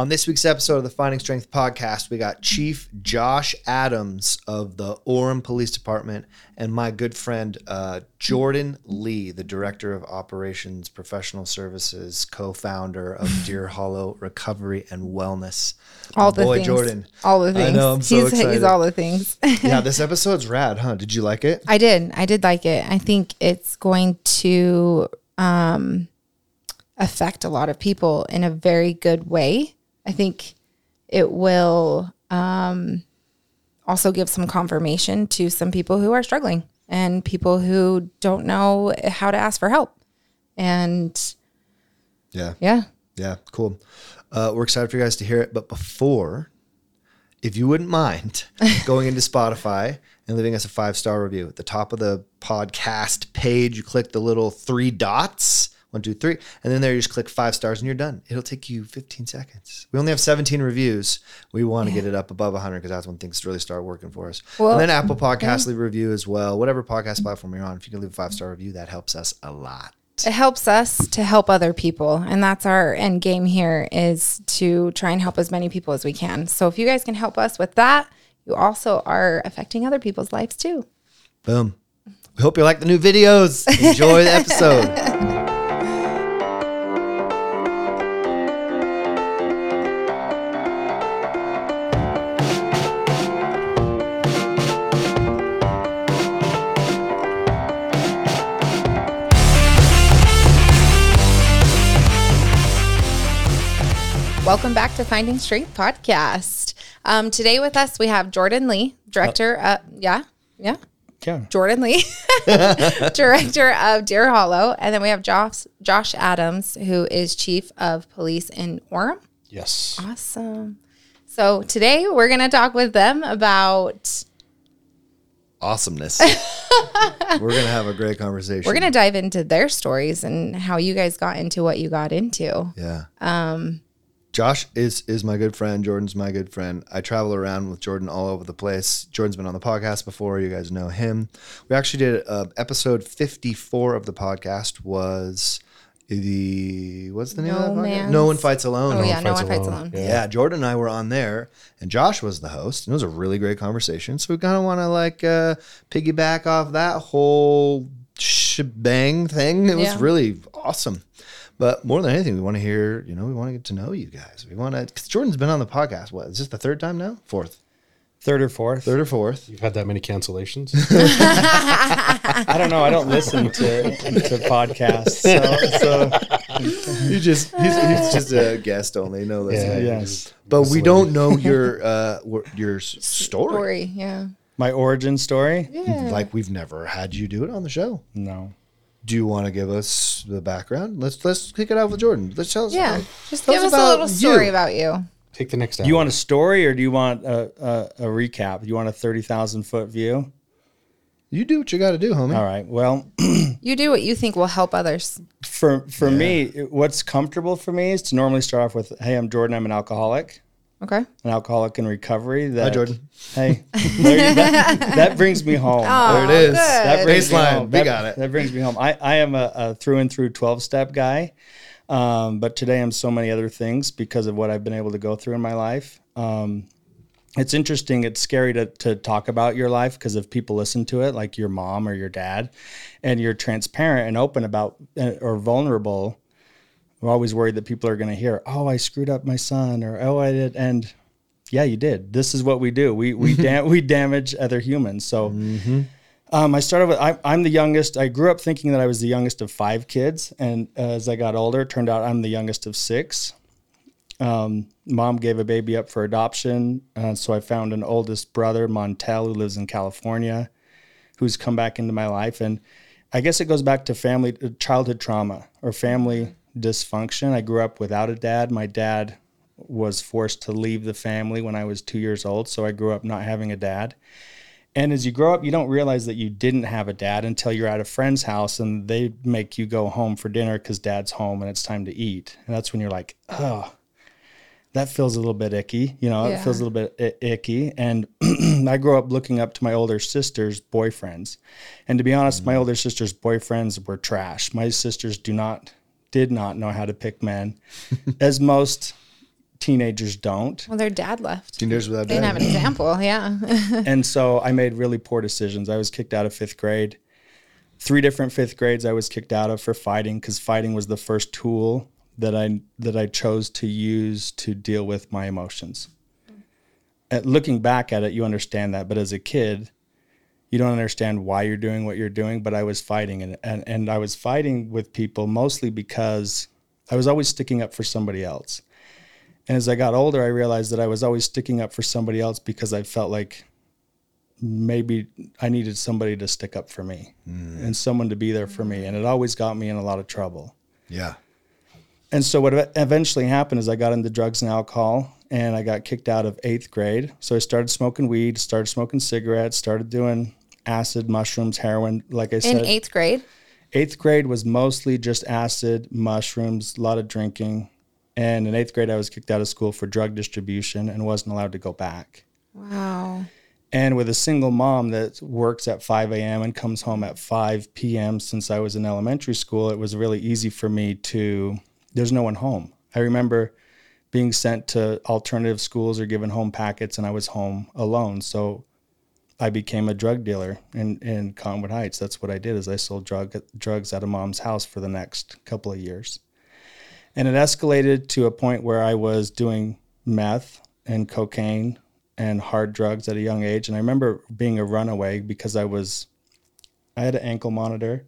On this week's episode of the Finding Strength podcast, we got Chief Josh Adams of the Orem Police Department and my good friend uh, Jordan Lee, the Director of Operations Professional Services, co founder of Deer Hollow Recovery and Wellness. All My the boy things. Jordan. All the things. I know, I'm so he's, excited. he's all the things. yeah, this episode's rad, huh? Did you like it? I did. I did like it. I think it's going to um, affect a lot of people in a very good way. I think it will um, also give some confirmation to some people who are struggling and people who don't know how to ask for help. And Yeah. yeah, Yeah, cool. Uh, we're excited for you guys to hear it. But before, if you wouldn't mind going into Spotify and leaving us a five star review at the top of the podcast page, you click the little three dots one, two, three, and then there you just click five stars and you're done. It'll take you 15 seconds. We only have 17 reviews. We want to get it up above 100 because that's when things really start working for us. Well, and then Apple Podcasts leave a review as well. Whatever podcast platform you're on, if you can leave a five star review, that helps us a lot. it helps us to help other people and that's our end game here is to try and help as many people as we can so if you guys can help us with that you also are affecting other people's lives too Boom. We hope you like the new videos. Enjoy the episode. Welcome back to finding strength podcast um, today with us we have jordan lee director uh, yeah yeah Yeah. jordan lee director of deer hollow and then we have josh josh adams who is chief of police in orem Yes. awesome so today we're going to talk with them about Awesomeness. We're going to have a great conversation. We're going to dive into their stories and how you guys got into what you got into. Yeah. Um, Josh is is my good friend. Jordan's my good friend. I travel around with Jordan all over the place. Jordan's been on the podcast before. You guys know him. We actually did uh, episode fifty four of the podcast. Was the what's the name No of that podcast? No one fights alone. Oh, yeah, no Fights one fights Alone. alone. Yeah. Jordan and I were on there, and Josh was the host, and it was a really great conversation. So we kind of want to like uh, piggyback off that whole shebang thing. It was really awesome. But more than anything, we want to hear. You know, we want to get to know you guys. We want to because Jordan's been on the podcast. What is this the third time now? Fourth, Third or fourth. third or fourth? You've had that many cancellations? I don't know. I don't listen to, to podcasts. So, so You just he's, he's just a guest only. No, listen. Yeah. yes. But we don't know your uh your story. Story, yeah. My origin story? Yeah. Like we've never had you do it on the show. No. Do you want to give us the background? Let's let's kick it off with Jordan. Let's tell us. Yeah. about- Just give us us a little story you. about you. Take the next Do you want a story or do you want a, a, a recap? Do you want a 30,000 foot view? You do what you got to do, homie. All right. Well, You do what you think will help others. for for me, what's comfortable for me is to normally start off with, "Hey, I'm Jordan. I'm an alcoholic, Okay. an alcoholic in recovery." That, Hi, Jordan. Hey, there that, that brings me home. There it is. good. That brings me Baseline. home. We That- got it. That brings me home. I, I am a, a through and through 12 step guy. Um, but today I'm so many other things because of what I've been able to go through in my life. Um, it's interesting. It's scary to, to talk about your life because if people listen to it, like your mom or your dad, and you're transparent and open about uh, or vulnerable, we're always worried that people are going to hear, "Oh, I screwed up my son," or "Oh, I did," and yeah, you did. This is what we do. We we dam- we damage other humans. So. Um, I started with I, I'm the youngest. I grew up thinking that I was the youngest of five kids, and uh, as I got older, it turned out I'm the youngest of six. Um, mom gave a baby up for adoption, uh, so I found an oldest brother, Montel, who lives in California, who's come back into my life, and I guess it goes back to family uh, childhood trauma or family dysfunction. I grew up without a dad. My dad was forced to leave the family when I was two years old, so I grew up not having a dad. And as you grow up, you don't realize that you didn't have a dad until you're at a friend's house and they make you go home for dinner because dad's home and it's time to eat. And that's when you're like, oh, that feels a little bit icky. You know, it feels a little bit I- icky. And I grew up looking up to my older sister's boyfriends. And to be honest, my mm. older sister's boyfriends were trash. My sisters do not, did not know how to pick men, as most teenagers don't. Well, their dad left. Teenagers without They didn't have an example. Yeah. and so I made really poor decisions. I was kicked out of fifth grade. Three different fifth grades I was kicked out of for fighting because fighting was the first tool that I that I chose to use to deal with my emotions. Mm. At looking back at it, you understand that, but as a kid, you don't understand why you're doing what you're doing. But I was fighting, and and, and I was fighting with people mostly because I was always sticking up for somebody else. And as I got older, I realized that I was always sticking up for somebody else because I felt like maybe I needed somebody to stick up for me mm. and someone to be there for me. And it always got me in a lot of trouble. Yeah. And so what eventually happened is I got into drugs and alcohol and I got kicked out of eighth grade. So I started smoking weed, started smoking cigarettes, started doing acid, mushrooms, heroin. Like I In said, eighth grade. eighth grade was mostly just acid, mushrooms, a lot of drinking. And in eighth grade, I was kicked out of school for drug distribution and wasn't allowed to go back. Wow. And with a single mom that works at 5 a.m. and comes home at 5 p.m. since I was in elementary school, it was really easy for me to, there's no one home. I remember being sent to alternative schools or given home packets, and I was home alone. So I became a drug dealer in, in Cottonwood Heights. That's what I did is I sold drug, drugs at a mom's house for the next couple of years. And it escalated to a point where I was doing meth and cocaine and hard drugs at a young age. And I remember being a runaway because I was, I had an ankle monitor.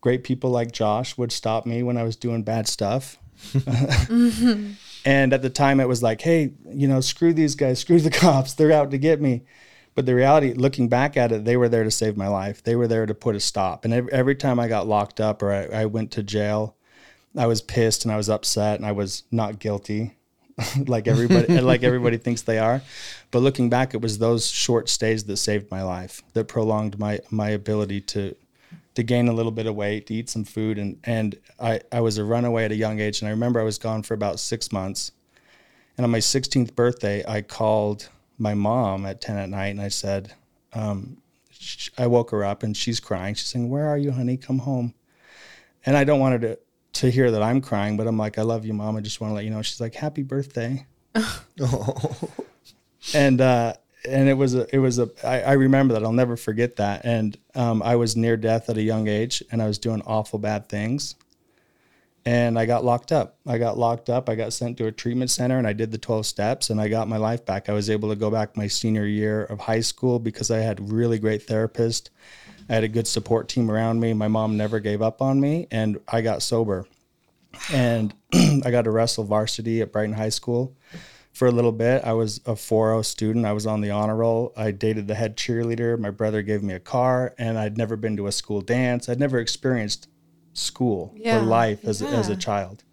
Great people like Josh would stop me when I was doing bad stuff. And at the time, it was like, hey, you know, screw these guys, screw the cops. They're out to get me. But the reality, looking back at it, they were there to save my life. They were there to put a stop. And every, every time I got locked up or I, I went to jail, I was pissed and I was upset and I was not guilty, like everybody, like everybody thinks they are. But looking back, it was those short stays that saved my life, that prolonged my my ability to to gain a little bit of weight, to eat some food, and and I I was a runaway at a young age, and I remember I was gone for about six months, and on my 16th birthday, I called my mom at 10 at night, and I said, um, sh- I woke her up, and she's crying. She's saying, "Where are you, honey? Come home." And I don't want her to to hear that I'm crying, but I'm like, "I love you, mom. I just want to let you know." She's like, "Happy birthday." and uh, and it was a it was a I, I remember that I'll never forget that. And um, I was near death at a young age, and I was doing awful bad things. And I got locked up. I got locked up. I got sent to a treatment center, and I did the twelve steps, and I got my life back. I was able to go back my senior year of high school because I had really great therapists. I had a good support team around me. My mom never gave up on me, and I got sober. And I got to wrestle varsity at Brighton High School for a little bit. I was a 4.0 student. I was on the honor roll. I dated the head cheerleader. My brother gave me a car, and I'd never been to a school dance. I'd never experienced school Yeah, or life as, a, as a child.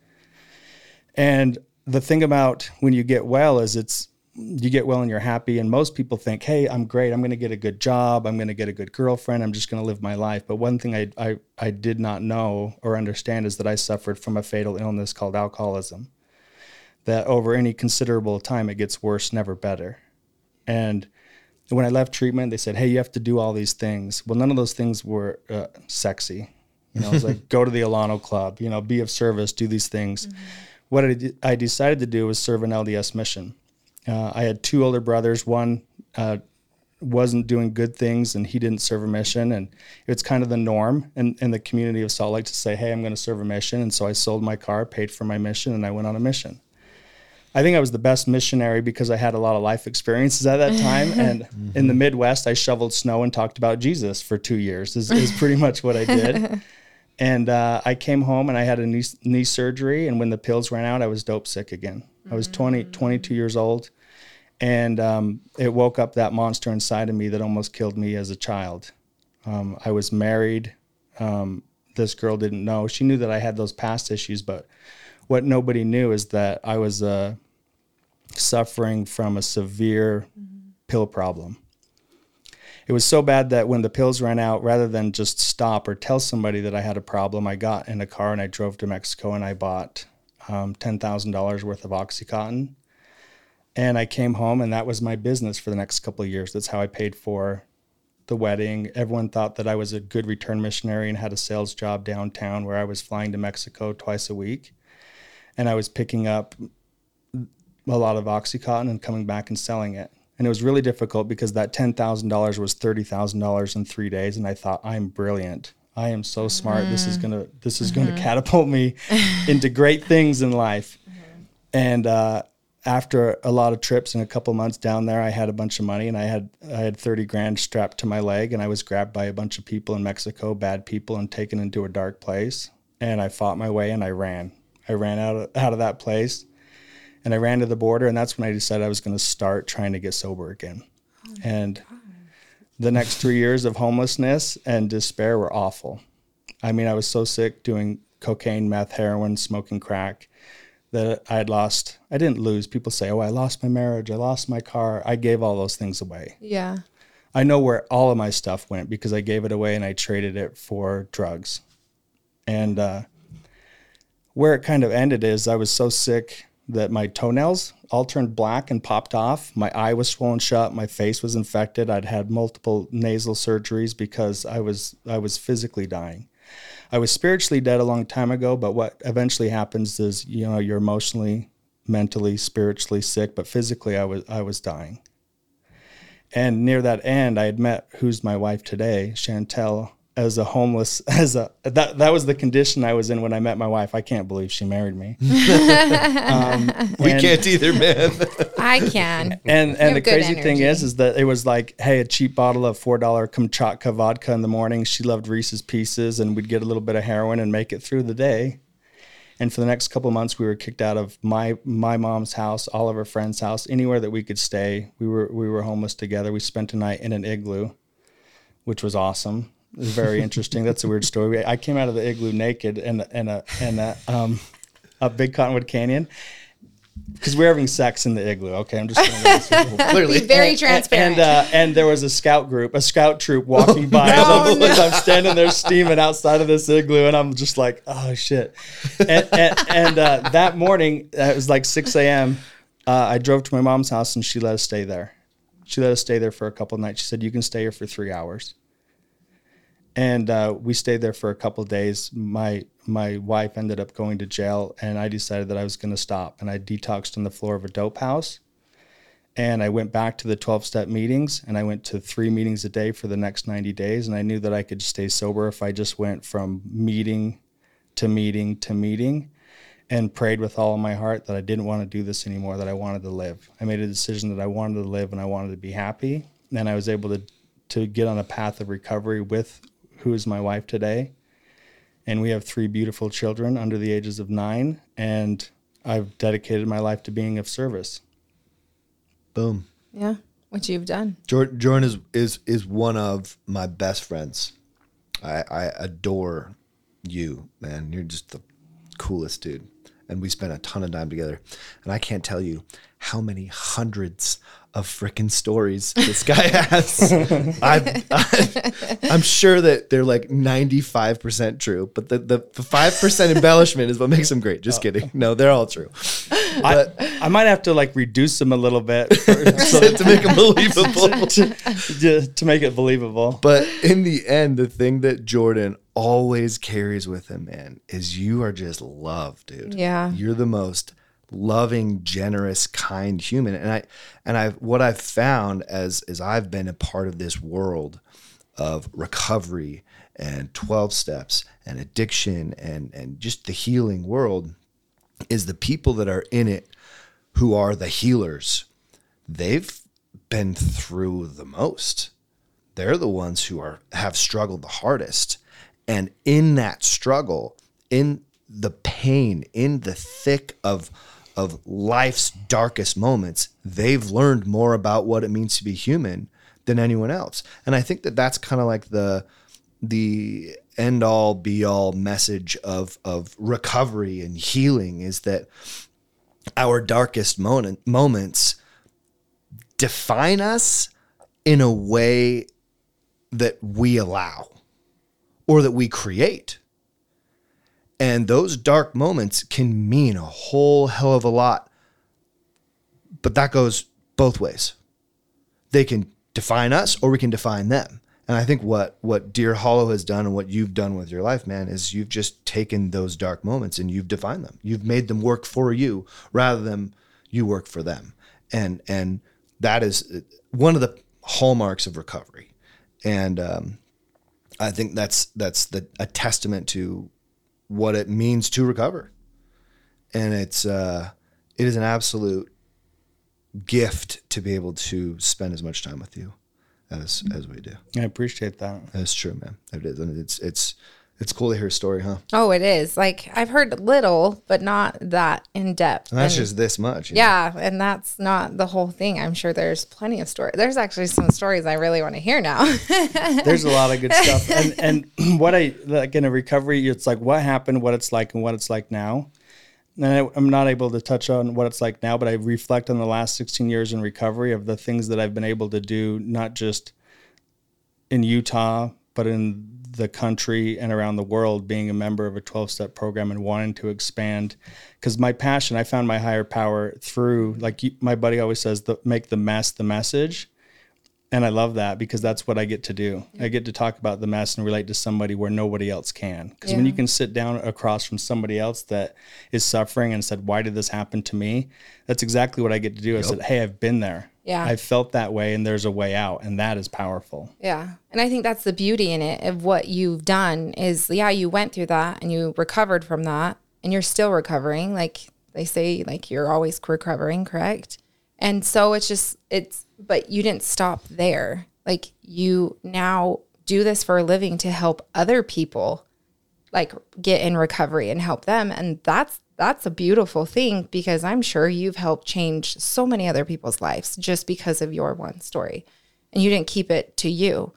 And the thing about when you get well is it's you get well and you're happy. And most people think, hey, I'm great. I'm going to get a good job. I'm going to get a good girlfriend. I'm just going to live my life. But one thing I, I, I did not know or understand is that I suffered from a fatal illness called alcoholism that over any considerable time it gets worse, never better. And when I left treatment, they said, "Hey, you have to do all these things." Well, none of those things were uh, sexy. You know, it was like go to the Alano Club, you know, be of service, do these things. What I, de- I decided to do was serve an LDS mission. Uh, I had two older brothers. One uh, wasn't doing good things, and he didn't serve a mission. And it's kind of the norm in, in the community of Salt Lake to say, "Hey, I'm going to serve a mission." And so I sold my car, paid for my mission, and I went on a mission. I think I was the best missionary because I had a lot of life experiences at that time. And in the Midwest, I shoveled snow and talked about Jesus for two years, is, is pretty much what I did. and uh, I came home and I had a knee, knee surgery. And when the pills ran out, I was dope sick again. I was 20, 22 years old. And um, it woke up that monster inside of me that almost killed me as a child. Um, I was married. Um, this girl didn't know. She knew that I had those past issues, but what nobody knew is that I was uh, suffering from a severe pill problem. It was so bad that when the pills ran out, rather than just stop or tell somebody that I had a problem, I got in a car and I drove to Mexico and I bought um, $10,000 worth of Oxycontin. And I came home and that was my business for the next couple of years. That's how I paid for the wedding. Everyone thought that I was a good return missionary and had a sales job downtown where I was flying to Mexico twice a week. And I was picking up a lot of Oxycontin and coming back and selling it. And it was really difficult because that $10,000 was $30,000 in three days. And I thought, I'm brilliant. I am so smart. This is mm-hmm. going to, this is going to mm-hmm. catapult me into great things in life. Mm-hmm. And, uh, after a lot of trips and a couple months down there, I had a bunch of money and I had I had 30 grand strapped to my leg and I was grabbed by a bunch of people in Mexico, bad people, and taken into a dark place. And I fought my way and I ran. I ran out of, out of that place and I ran to the border and that's when I decided I was going to start trying to get sober again. Oh and God. the next 3 years of homelessness and despair were awful. I mean, I was so sick doing cocaine, meth, heroin, smoking crack that I had lost. I didn't lose. People say, "Oh, I lost my marriage. I lost my car." I gave all those things away. Yeah. I know where all of my stuff went because I gave it away and I traded it for drugs. And uh, where it kind of ended is I was so sick that my toenails all turned black and popped off. My eye was swollen shut. My face was infected. I'd had multiple nasal surgeries because I was I was physically dying. I was spiritually dead a long time ago, but what eventually happens is, you know, you're emotionally, mentally, spiritually sick, but physically I was I was dying. And near that end, I had met who's my wife today, Chantel, as a homeless as a that that was the condition I was in when I met my wife. I can't believe she married me. um, we can't either, man. I can. And and the crazy energy. thing is, is that it was like, hey, a cheap bottle of four dollar Kamchatka vodka in the morning. She loved Reese's Pieces, and we'd get a little bit of heroin and make it through the day. And for the next couple months, we were kicked out of my my mom's house, all of her friends' house, anywhere that we could stay. We were we were homeless together. We spent a night in an igloo, which was awesome is very interesting. That's a weird story. I came out of the igloo naked and and a and a um a big cottonwood canyon because we're having sex in the igloo. Okay, I'm just going clearly Be very transparent. And uh, and there was a scout group, a scout troop walking by oh, as, I'm, no. as, I'm, standing there steaming outside of this igloo, and I'm just like, oh shit. And and, and uh, that morning, uh, it was like 6 a.m. Uh, I drove to my mom's house, and she let us stay there. She let us stay there for a couple nights. She said, "You can stay here for three hours." And uh, we stayed there for a couple days. My my wife ended up going to jail, and I decided that I was going to stop. And I detoxed on the floor of a dope house, and I went back to the twelve step meetings, and I went to three meetings a day for the next ninety days. And I knew that I could stay sober if I just went from meeting to meeting to meeting. And prayed with all of my heart that I didn't want to do this anymore, that I wanted to live. I made a decision that I wanted to live and I wanted to be happy. And I was able to to get on a path of recovery with who is my wife today. And we have three beautiful children under the ages of nine. And I've dedicated my life to being of service. Boom. Yeah, what you've done. Jordan, Jordan is, is, is one of my best friends. I, I adore you, man. You're just the coolest dude. And we spent a ton of time together. And I can't tell you how many hundreds of freaking stories this guy has. I, am sure that they're like 95% true, but the, the, the 5% embellishment is what makes them great. Just oh. kidding. No, they're all true. But, I, I might have to like reduce them a little bit for, so to make them believable. to, to, to make it believable. But in the end, the thing that Jordan always carries with him, man, is you are just love, dude. Yeah. You're the most loving, generous, kind human. And I and I what I've found as as I've been a part of this world of recovery and 12 steps and addiction and and just the healing world is the people that are in it who are the healers. They've been through the most. They're the ones who are have struggled the hardest. And in that struggle, in the pain, in the thick of of life's darkest moments, they've learned more about what it means to be human than anyone else. And I think that that's kind of like the the end all be all message of of recovery and healing is that our darkest moment, moments define us in a way that we allow or that we create. And those dark moments can mean a whole hell of a lot. But that goes both ways. They can define us or we can define them. And I think what what Deer Hollow has done and what you've done with your life, man, is you've just taken those dark moments and you've defined them. You've made them work for you rather than you work for them, and and that is one of the hallmarks of recovery, and um, I think that's that's the a testament to what it means to recover, and it's uh, it is an absolute gift to be able to spend as much time with you as as we do. I appreciate that. That's true, man. It is, and it's it's it's cool to hear a story, huh? Oh, it is. Like I've heard little, but not that in depth. And that's And- just this much. you know? yeah, and that's not the whole thing. I'm sure there's plenty of stories. There's actually some stories I really want to hear now. There's a lot of good stuff. And and what I like in a recovery, it's like what happened, what it's like, and what it's like now. And I, I'm not able to touch on what it's like now, but I reflect on the last 16 years in recovery of the things that I've been able to do, not just in Utah, but in the country and around the world, being a member of a 12 step program and wanting to expand. Because my passion, I found my higher power through, like you, my buddy always says, the, make the mess the message. And I love that because that's what I get to do. I get to talk about the mess and relate to somebody where nobody else can. Because when you can sit down across from somebody else that is suffering and said, Why did this happen to me? That's exactly what I get to do. I said, Hey, I've been there. Yeah. I've felt that way and there's a way out. And that is powerful. Yeah. And I think that's the beauty in it of what you've done is yeah, you went through that and you recovered from that and you're still recovering. Like they say, like you're always recovering, correct? And so it's just it's but you didn't stop there. Like you now do this for a living to help other people like get in recovery and help them. And that's that's a beautiful thing because I'm sure you've helped change so many other people's lives just because of your one story. And you didn't keep it to you.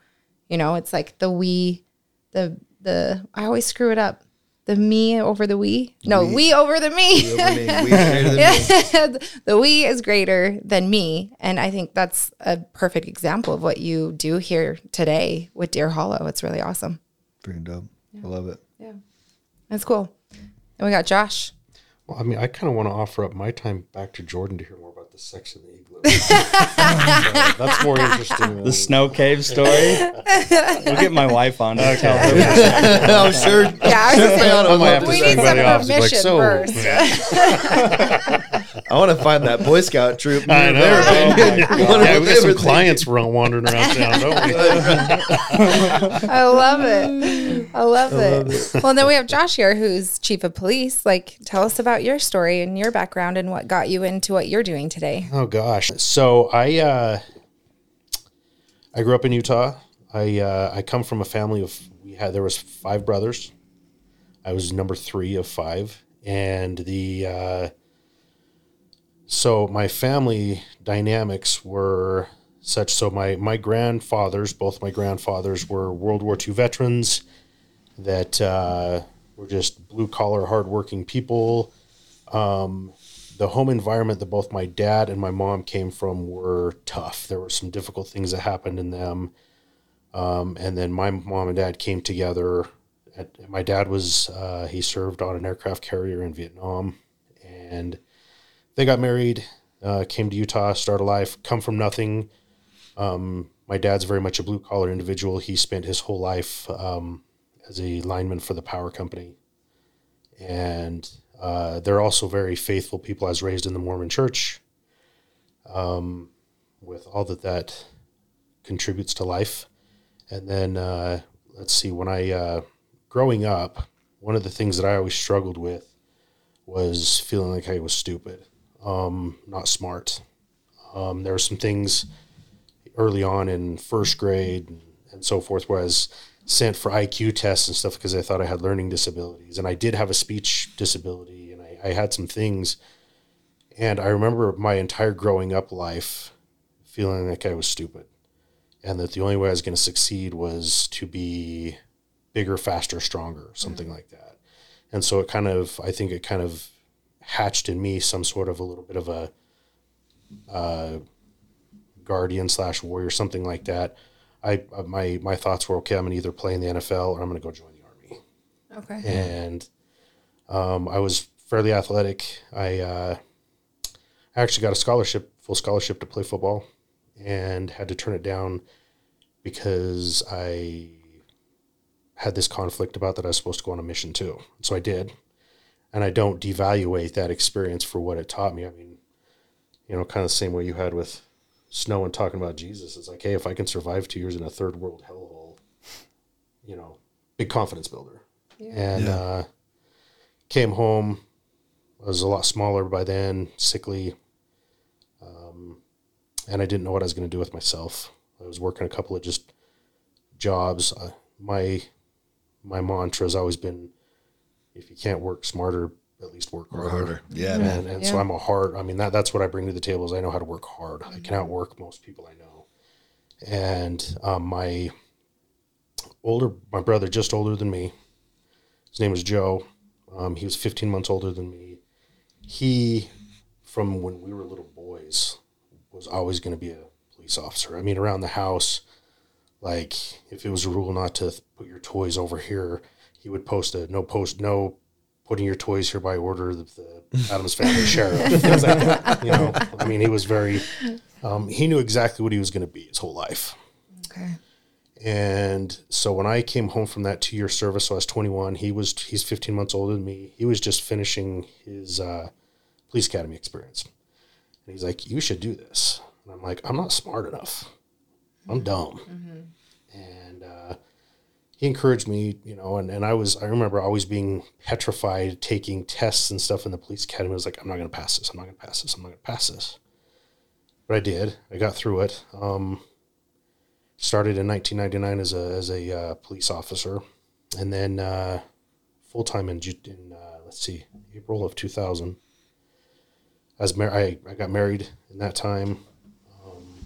You know, it's like the we, the the I always screw it up. The me over the we. No, we, over the me. Over me, we me. the we is greater than me. And I think that's a perfect example of what you do here today with Deer Hollow. It's really awesome. Freaking dope. I love it. Yeah. That's cool. And we got Josh. Well, I mean, I kind of want to offer up my time back to Jordan to hear more about the sex in the igloo. So that's more interesting. Than, The snow cave story. we'll get my wife on to tell her. I'm sure. Yeah, I was gonna say, I might have to we need some somebody off like, permission so- first. I want to find that Boy Scout troop. I know. Never been. Oh, yeah, what we they got some were clients run, wandering around town, don't we? I love it. I love it. Well, and then we have Josh here, who's chief of police. Like, tell us about your story and your background and what got you into what you're doing today. Oh gosh. So I uh, I grew up in Utah. I uh, I come from a family of we had there was five brothers. I was number three of five, and the uh, so my family dynamics were such. So my my grandfathers, both my grandfathers, were World War II veterans that uh, were just blue collar, hardworking people the home environment that both my dad and my mom came from were tough. There were some difficult things that happened in them. Um, and then my mom and dad came together. At, my dad was, uh, he served on an aircraft carrier in Vietnam. And they got married, uh, came to Utah, start a life, come from nothing. Um, my dad's very much a blue collar individual. He spent his whole life um, as a lineman for the power company. And uh, they're also very faithful people. I was raised in the Mormon church um, with all that that contributes to life. And then, uh, let's see, when I, uh, growing up, one of the things that I always struggled with was feeling like I was stupid, um, not smart. Um, there were some things early on in first grade and, so forth where I was sent for IQ tests and stuff because I thought I had learning disabilities. And I did have a speech disability and I, I had some things. And I remember my entire growing up life feeling like I was stupid and that the only way I was going to succeed was to be bigger, faster, stronger, something like that. And so it kind of, I think it kind of hatched in me some sort of a little bit of a uh, guardian slash warrior, something like that. I uh, my my thoughts were okay. I'm gonna either play in the NFL or I'm gonna go join the army. Okay. And um, I was fairly athletic. I uh, actually got a scholarship, full scholarship to play football, and had to turn it down because I had this conflict about that I was supposed to go on a mission too. So I did, and I don't devaluate that experience for what it taught me. I mean, you know, kind of the same way you had with Snow and talking about Jesus. It's like, hey, if I can survive two years in a third world hellhole, you know, big confidence builder. And Yeah. uh, came home. I was a lot smaller by then, sickly, um, and I didn't know what I was going to do with myself. I was working a couple of just jobs. Uh, my my mantra has always been, if you can't work smarter, at least work harder. harder. Yeah, man. And, and so I'm a hard. I mean, that that's what I bring to the table is I know how to work hard. I can outwork most people I know. And um, my older, my brother, just older than me. His name was Joe. Um, he was 15 months older than me. He, from when we were little boys, was always going to be a police officer. I mean, around the house, like if it was a rule not to put your toys over here, he would post a no post no putting your toys here by order of the Adams family sheriff. Like you know, I mean, he was very. Um, he knew exactly what he was going to be his whole life. Okay. And so when I came home from that two year service, so I was 21. He was he's 15 months older than me. He was just finishing his uh, police academy experience, and he's like, "You should do this." And I'm like, "I'm not smart enough. I'm dumb." And uh, he encouraged me, you know, and, and I was I remember always being petrified taking tests and stuff in the police academy. I was like, "I'm not going to pass this. I'm not going to pass this. I'm not going to pass this." But I did. I got through it. Um, started in 1999 as a as a uh, police officer, and then uh, full time in in uh, let's see April of 2000. I was mar- I, I got married in that time. Um,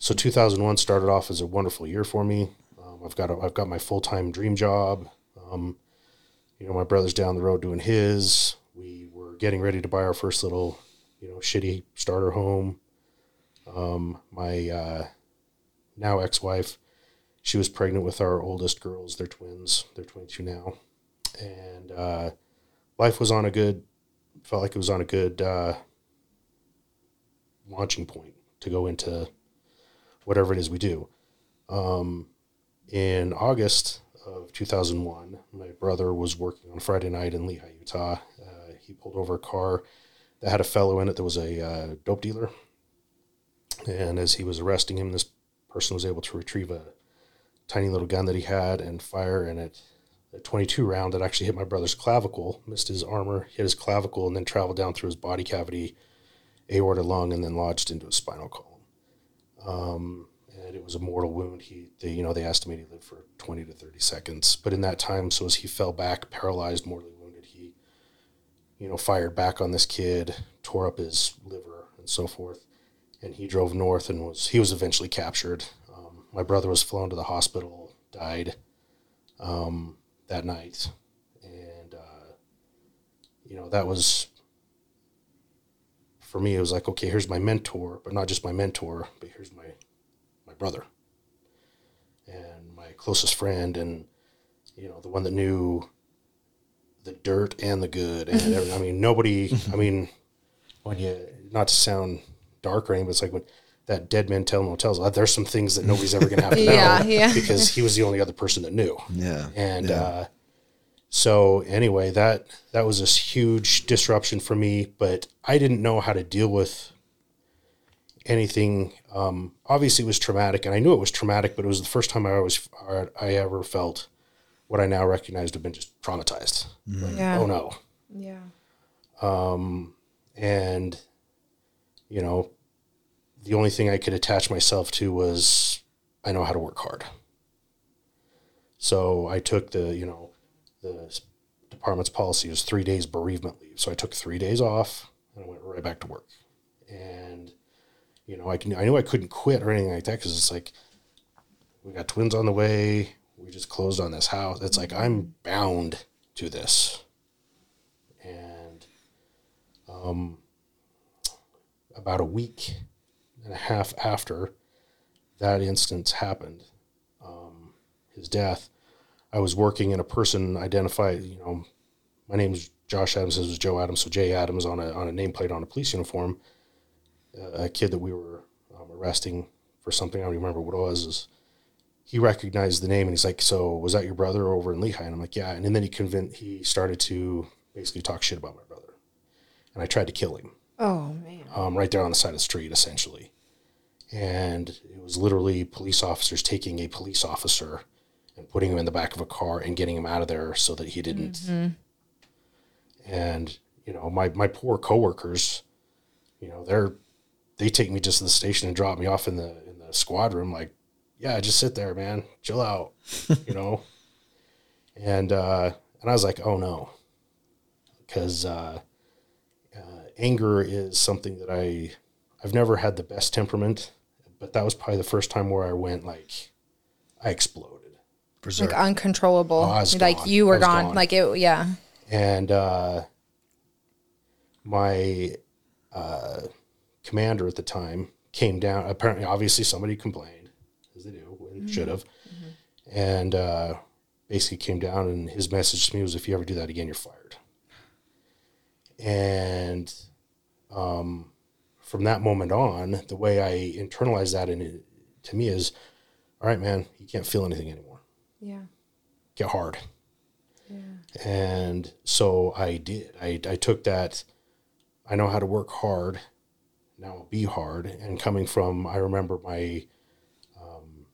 so 2001 started off as a wonderful year for me. I've got a, I've got my full time dream job. Um, you know, my brother's down the road doing his. We were getting ready to buy our first little, you know, shitty starter home. Um, my uh, now ex-wife she was pregnant with our oldest girls they're twins they're 22 now and uh, life was on a good felt like it was on a good uh, launching point to go into whatever it is we do um, in august of 2001 my brother was working on friday night in lehi utah uh, he pulled over a car that had a fellow in it that was a uh, dope dealer and as he was arresting him, this person was able to retrieve a tiny little gun that he had and fire, in it a 22 round that actually hit my brother's clavicle, missed his armor, hit his clavicle, and then traveled down through his body cavity, aorta, lung, and then lodged into his spinal column. Um, it was a mortal wound. He, they, you know, they estimated he lived for 20 to 30 seconds. But in that time, so as he fell back, paralyzed, mortally wounded, he, you know, fired back on this kid, tore up his liver, and so forth and he drove north and was he was eventually captured. Um, my brother was flown to the hospital, died um, that night, and uh, you know that was for me. It was like okay, here's my mentor, but not just my mentor, but here's my my brother and my closest friend, and you know the one that knew the dirt and the good, and everything. I mean nobody. I mean when you not to sound dark or anything, but it's like when that dead man tell no tells. uh, There's some things that nobody's ever going to have to know Yeah, yeah. because he was the only other person that knew. Yeah. And yeah. uh, so anyway, that that was this huge disruption for me. But I didn't know how to deal with anything. Um, obviously, it was traumatic, and I knew it was traumatic. But it was the first time I was I ever felt what I now recognize to have been just traumatized. Like, Yeah. oh no, Yeah. and you know the only thing i could attach myself to was i know how to work hard so i took the you know the department's policy was three days bereavement leave so i took three days off and i went right back to work and you know i can i knew i couldn't quit or anything like that because it's like we got twins on the way. We just closed on this house. It's like i'm bound to this. And about a week and a half after that instance happened, um, his death, I was working and a person identified, you know, my name's Josh Adams, this was Joe Adams, so Jay Adams on a, on a nameplate on a police uniform, a kid that we were um, arresting for something, I don't remember what it was, is he recognized the name and he's like, so was that your brother over in Lehi? And I'm like, yeah. And then he convinced, he started to basically talk shit about my brother. And I tried to kill him Oh man. um, right there on the side of the street, essentially. And it was literally police officers taking a police officer and putting him in the back of a car and getting him out of there so that he didn't. And you know, my my poor coworkers, you know, they're they take me just to the station and drop me off in the in the squad room. Like, yeah, just sit there, man, chill out, you know. And uh, and I was like, oh no, because. Uh, anger is something that I I've never had the best temperament, but that was probably the first time where I went like I exploded. Berserk. Like uncontrollable. Oh, like gone. you were gone. gone. Like it yeah. And uh my uh commander at the time came down apparently obviously somebody complained as they do and should have. And uh basically came down and his message to me was if you ever do that again you're fired. And um, from that moment on, the way I internalize that in it, to me is, all right, man, you can't feel anything anymore. Yeah. Get hard. Yeah. And so I did. I, I took that. I know how to work hard. Now be hard. And coming from, I remember my um,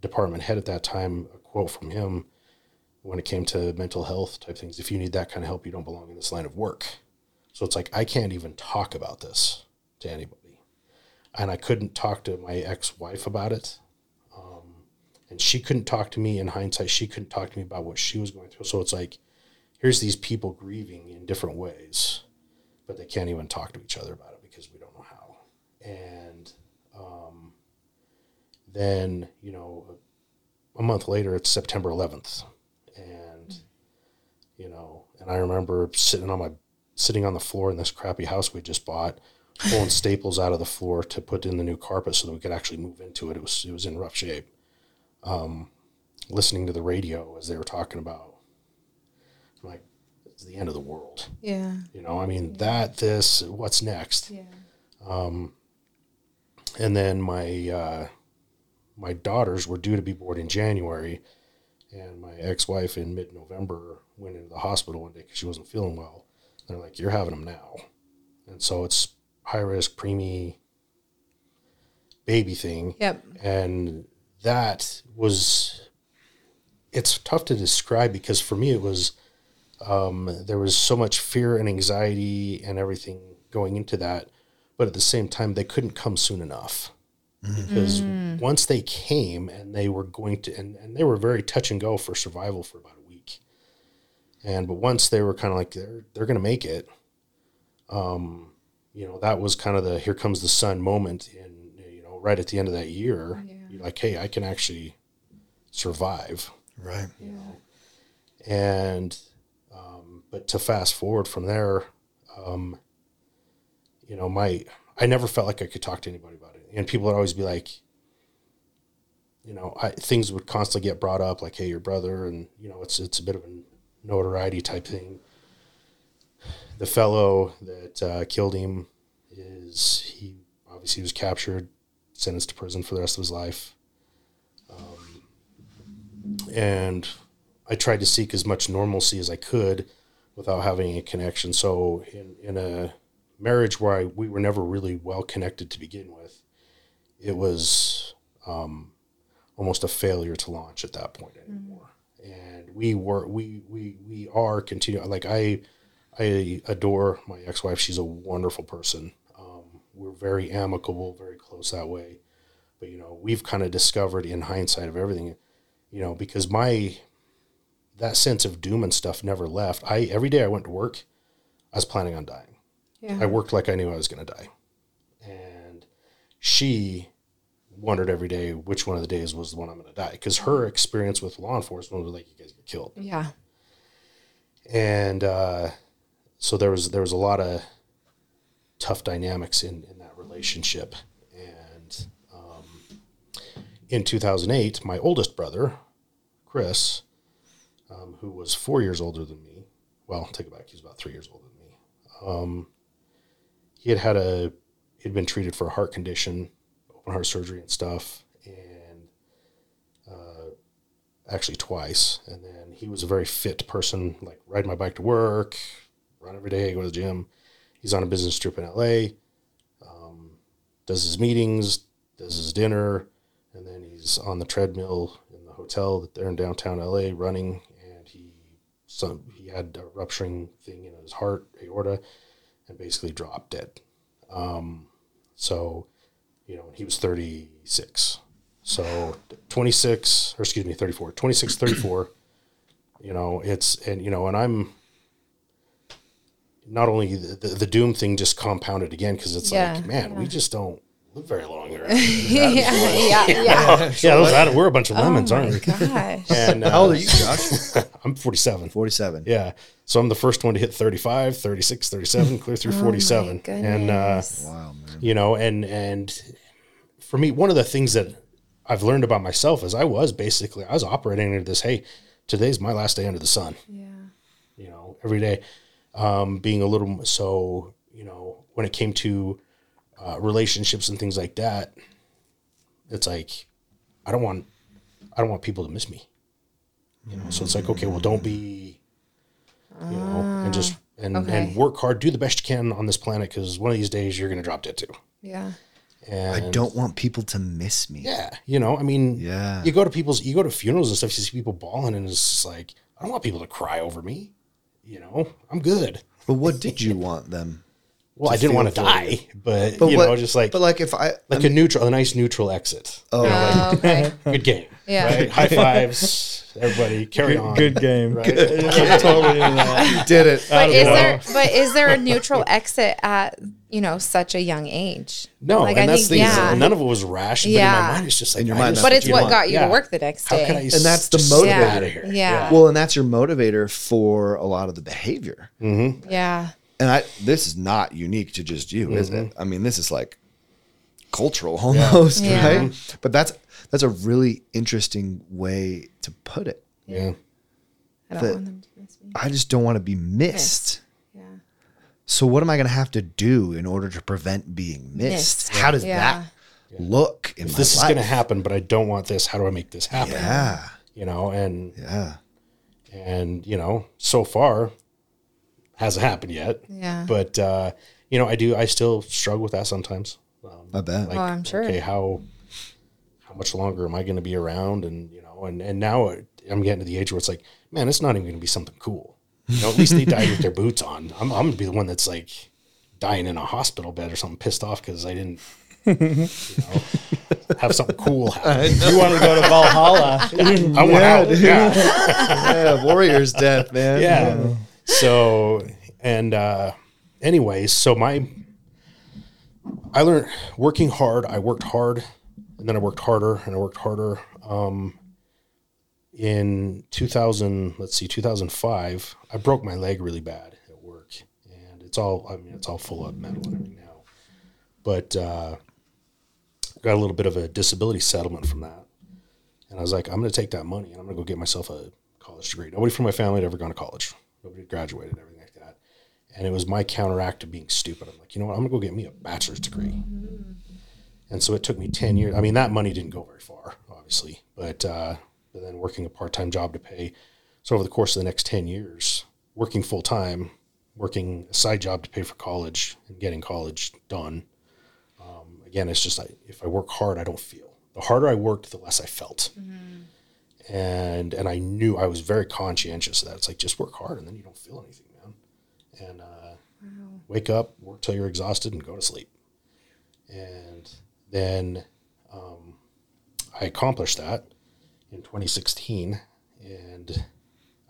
department head at that time, a quote from him when it came to mental health type things. If you need that kind of help, you don't belong in this line of work. So it's like I can't even talk about this to anybody, and I couldn't talk to my ex-wife about it, um, and she couldn't talk to me. In hindsight, she couldn't talk to me about what she was going through. So it's like, here's these people grieving in different ways, but they can't even talk to each other about it because we don't know how. And um, then you know, a month later, it's September 11th, and you know, and I remember sitting on my sitting on the floor in this crappy house we just bought, pulling staples out of the floor to put in the new carpet so that we could actually move into it. It was it was in rough shape. Um, listening to the radio as they were talking about, I'm like, it's the end of the world. Yeah. You know, I mean that this what's next? Yeah. And then my uh, my daughters were due to be born in January, and my ex-wife in mid-November went into the hospital one day because she wasn't feeling well. They're like, "You're having them now," and so it's high risk preemie baby thing, Yep. and that was it's tough to describe because for me it was um, there was so much fear and anxiety and everything going into that but at the same time they couldn't come soon enough. Because once they came and they were going to and, and they were very touch and go for survival for about a week. And but once they were kind of like they're they're gonna make it um you know that was kind of the here comes the sun moment and you know right at the end of that year. You're like hey i can actually survive. Right. You know, and um, but to fast forward from there um, you know my i never felt like i could talk to anybody about it. And people would always be like you know I, things would constantly get brought up like hey your brother and you know it's it's a bit of a notoriety type thing. The fellow that uh, killed him is he obviously was captured sentenced to prison for the rest of his life. And I tried to seek as much normalcy as I could without having a connection. So in, in a marriage where I, we were never really well connected to begin with, it was um, almost a failure to launch at that point anymore. And we were we we we are continuing like I I adore my ex-wife. She's a wonderful person. Um, we're very amicable, very close that way. But you know, we've kind of discovered in hindsight of everything, you know, because my that sense of doom and stuff never left. I every day I went to work, I was planning on dying. Yeah. I worked like I knew I was going to die, and she wondered every day which one of the days was the one I'm going to die because her experience with law enforcement was like you guys get killed, Yeah. and uh, so there was there was a lot of tough dynamics in in that relationship, and um, in 2008, my oldest brother, Chris, um, who was four years older than me. Well, take it back. He's about three years older than me. Um, he had had a, he'd been treated for a heart condition, open heart surgery and stuff, and uh, actually twice. And then he was a very fit person, like ride my bike to work, run every day, go to the gym. he's on a business trip in LA, um, does his meetings, does his dinner, and then he's on the treadmill in the hotel that they're in downtown LA running, and he some he had a rupturing thing in his heart aorta, and basically dropped dead. Um, so, you know, he was 36. So 26, or excuse me, 34, 26, 34, you know, it's, and, you know, and I'm not only the, the, the doom thing just compounded again because it's Yeah, like, man, we just don't live very long here. yeah, yeah, yeah. yeah, those, Adam- we're a bunch of lemons, oh aren't we? gosh. And, uh, How old are you, Josh? I'm 47. 47. Yeah. So I'm the first one to hit 35, 36, 37, clear through 47. and, uh. Wow, man. you know, and, and for me, one of the things that I've learned about myself is I was basically, I was operating under this, Hey, today's my last day under the sun, yeah. you know, every day, um, being a little, so, you know, when it came to, uh, relationships and things like that, it's like, I don't want, I don't want people to miss me. You know, so it's like, okay, well, don't be, you know, and just and okay. and work hard, do the best you can on this planet because one of these days you're gonna drop dead too. Yeah. And I don't want people to miss me. Yeah, you know, I mean, Yeah. you go to people's, you go to funerals and stuff, you see people bawling, and it's just like, I don't want people to cry over me. You know, I'm good. But what did you want them? Well, I didn't want to die, but, But you what, know, just like but like if I like a neutral, a nice neutral exit. oh, Oh, okay. Good game. Yeah. Right? High fives, everybody, carry on. Good game. Right? I'm totally in that. you did it. But is know. there but is there a neutral exit at you know such a young age? No, Like, and I that's think- the yeah. None of it was rash. But in Yeah. my mind, it's just like In your mind, just- But it's what want. got you Yeah. to work the next day. And that's the just motivator. yeah. out of here? Yeah. Well, and that's your motivator for a lot of the behavior. Mm-hmm. yeah. And I this is not unique to just you, is Mm-hmm. it? I mean, this is like cultural almost, Yeah. right? But that's that's a really interesting way to put it. Yeah. I don't The- want them to miss me. I just don't want to be missed. Yeah. So what am I going to have to do in order to prevent being missed? Missed. How does Yeah. that look in my This is going to happen, but I don't want this. How do I make this happen? Yeah, You know, and yeah. and you know, so far hasn't happened yet. Yeah. But uh, you know, I do. I still struggle with that sometimes. Um, I bet. Oh, I'm sure. Okay, how how much longer am I going to be around? And you know, and and now I'm getting to the age where it's like, man, it's not even going to be something cool. You know, at least they died with their boots on. I'm I'm going to be the one that's like dying in a hospital bed or something, pissed off because I didn't. you know, have something cool happen. You want to go to Valhalla? I want out. Yeah. yeah, warrior's death, man. yeah. So and uh anyways, so my I learned working hard, I worked hard and then I worked harder and I worked harder. Um in 2000, let's see, 2005, I broke my leg really bad at work and it's all I mean it's all full of metal everything now. But uh got a little bit of a disability settlement from that. And I was like, I'm going to take that money and I'm going to go get myself a college degree. Nobody from my family had ever gone to college. Nobody graduated, everything like that. And it was my counteract to being stupid. I'm like, you know what? I'm to go get me a bachelor's degree. And so it took me 10 years. I mean, that money didn't go very far, obviously, but, uh, but then working a part time job to pay. So over the course of the next 10 years, working full time, working a side job to pay for college and getting college done. Um, again, it's just like if I work hard, I don't feel. The harder I worked, the less I felt and and I knew I was very conscientious of that. It's like just work hard and then you don't feel anything, man. And uh, wake up, work till you're exhausted, and go to sleep. And then um, I accomplished that in 2016, and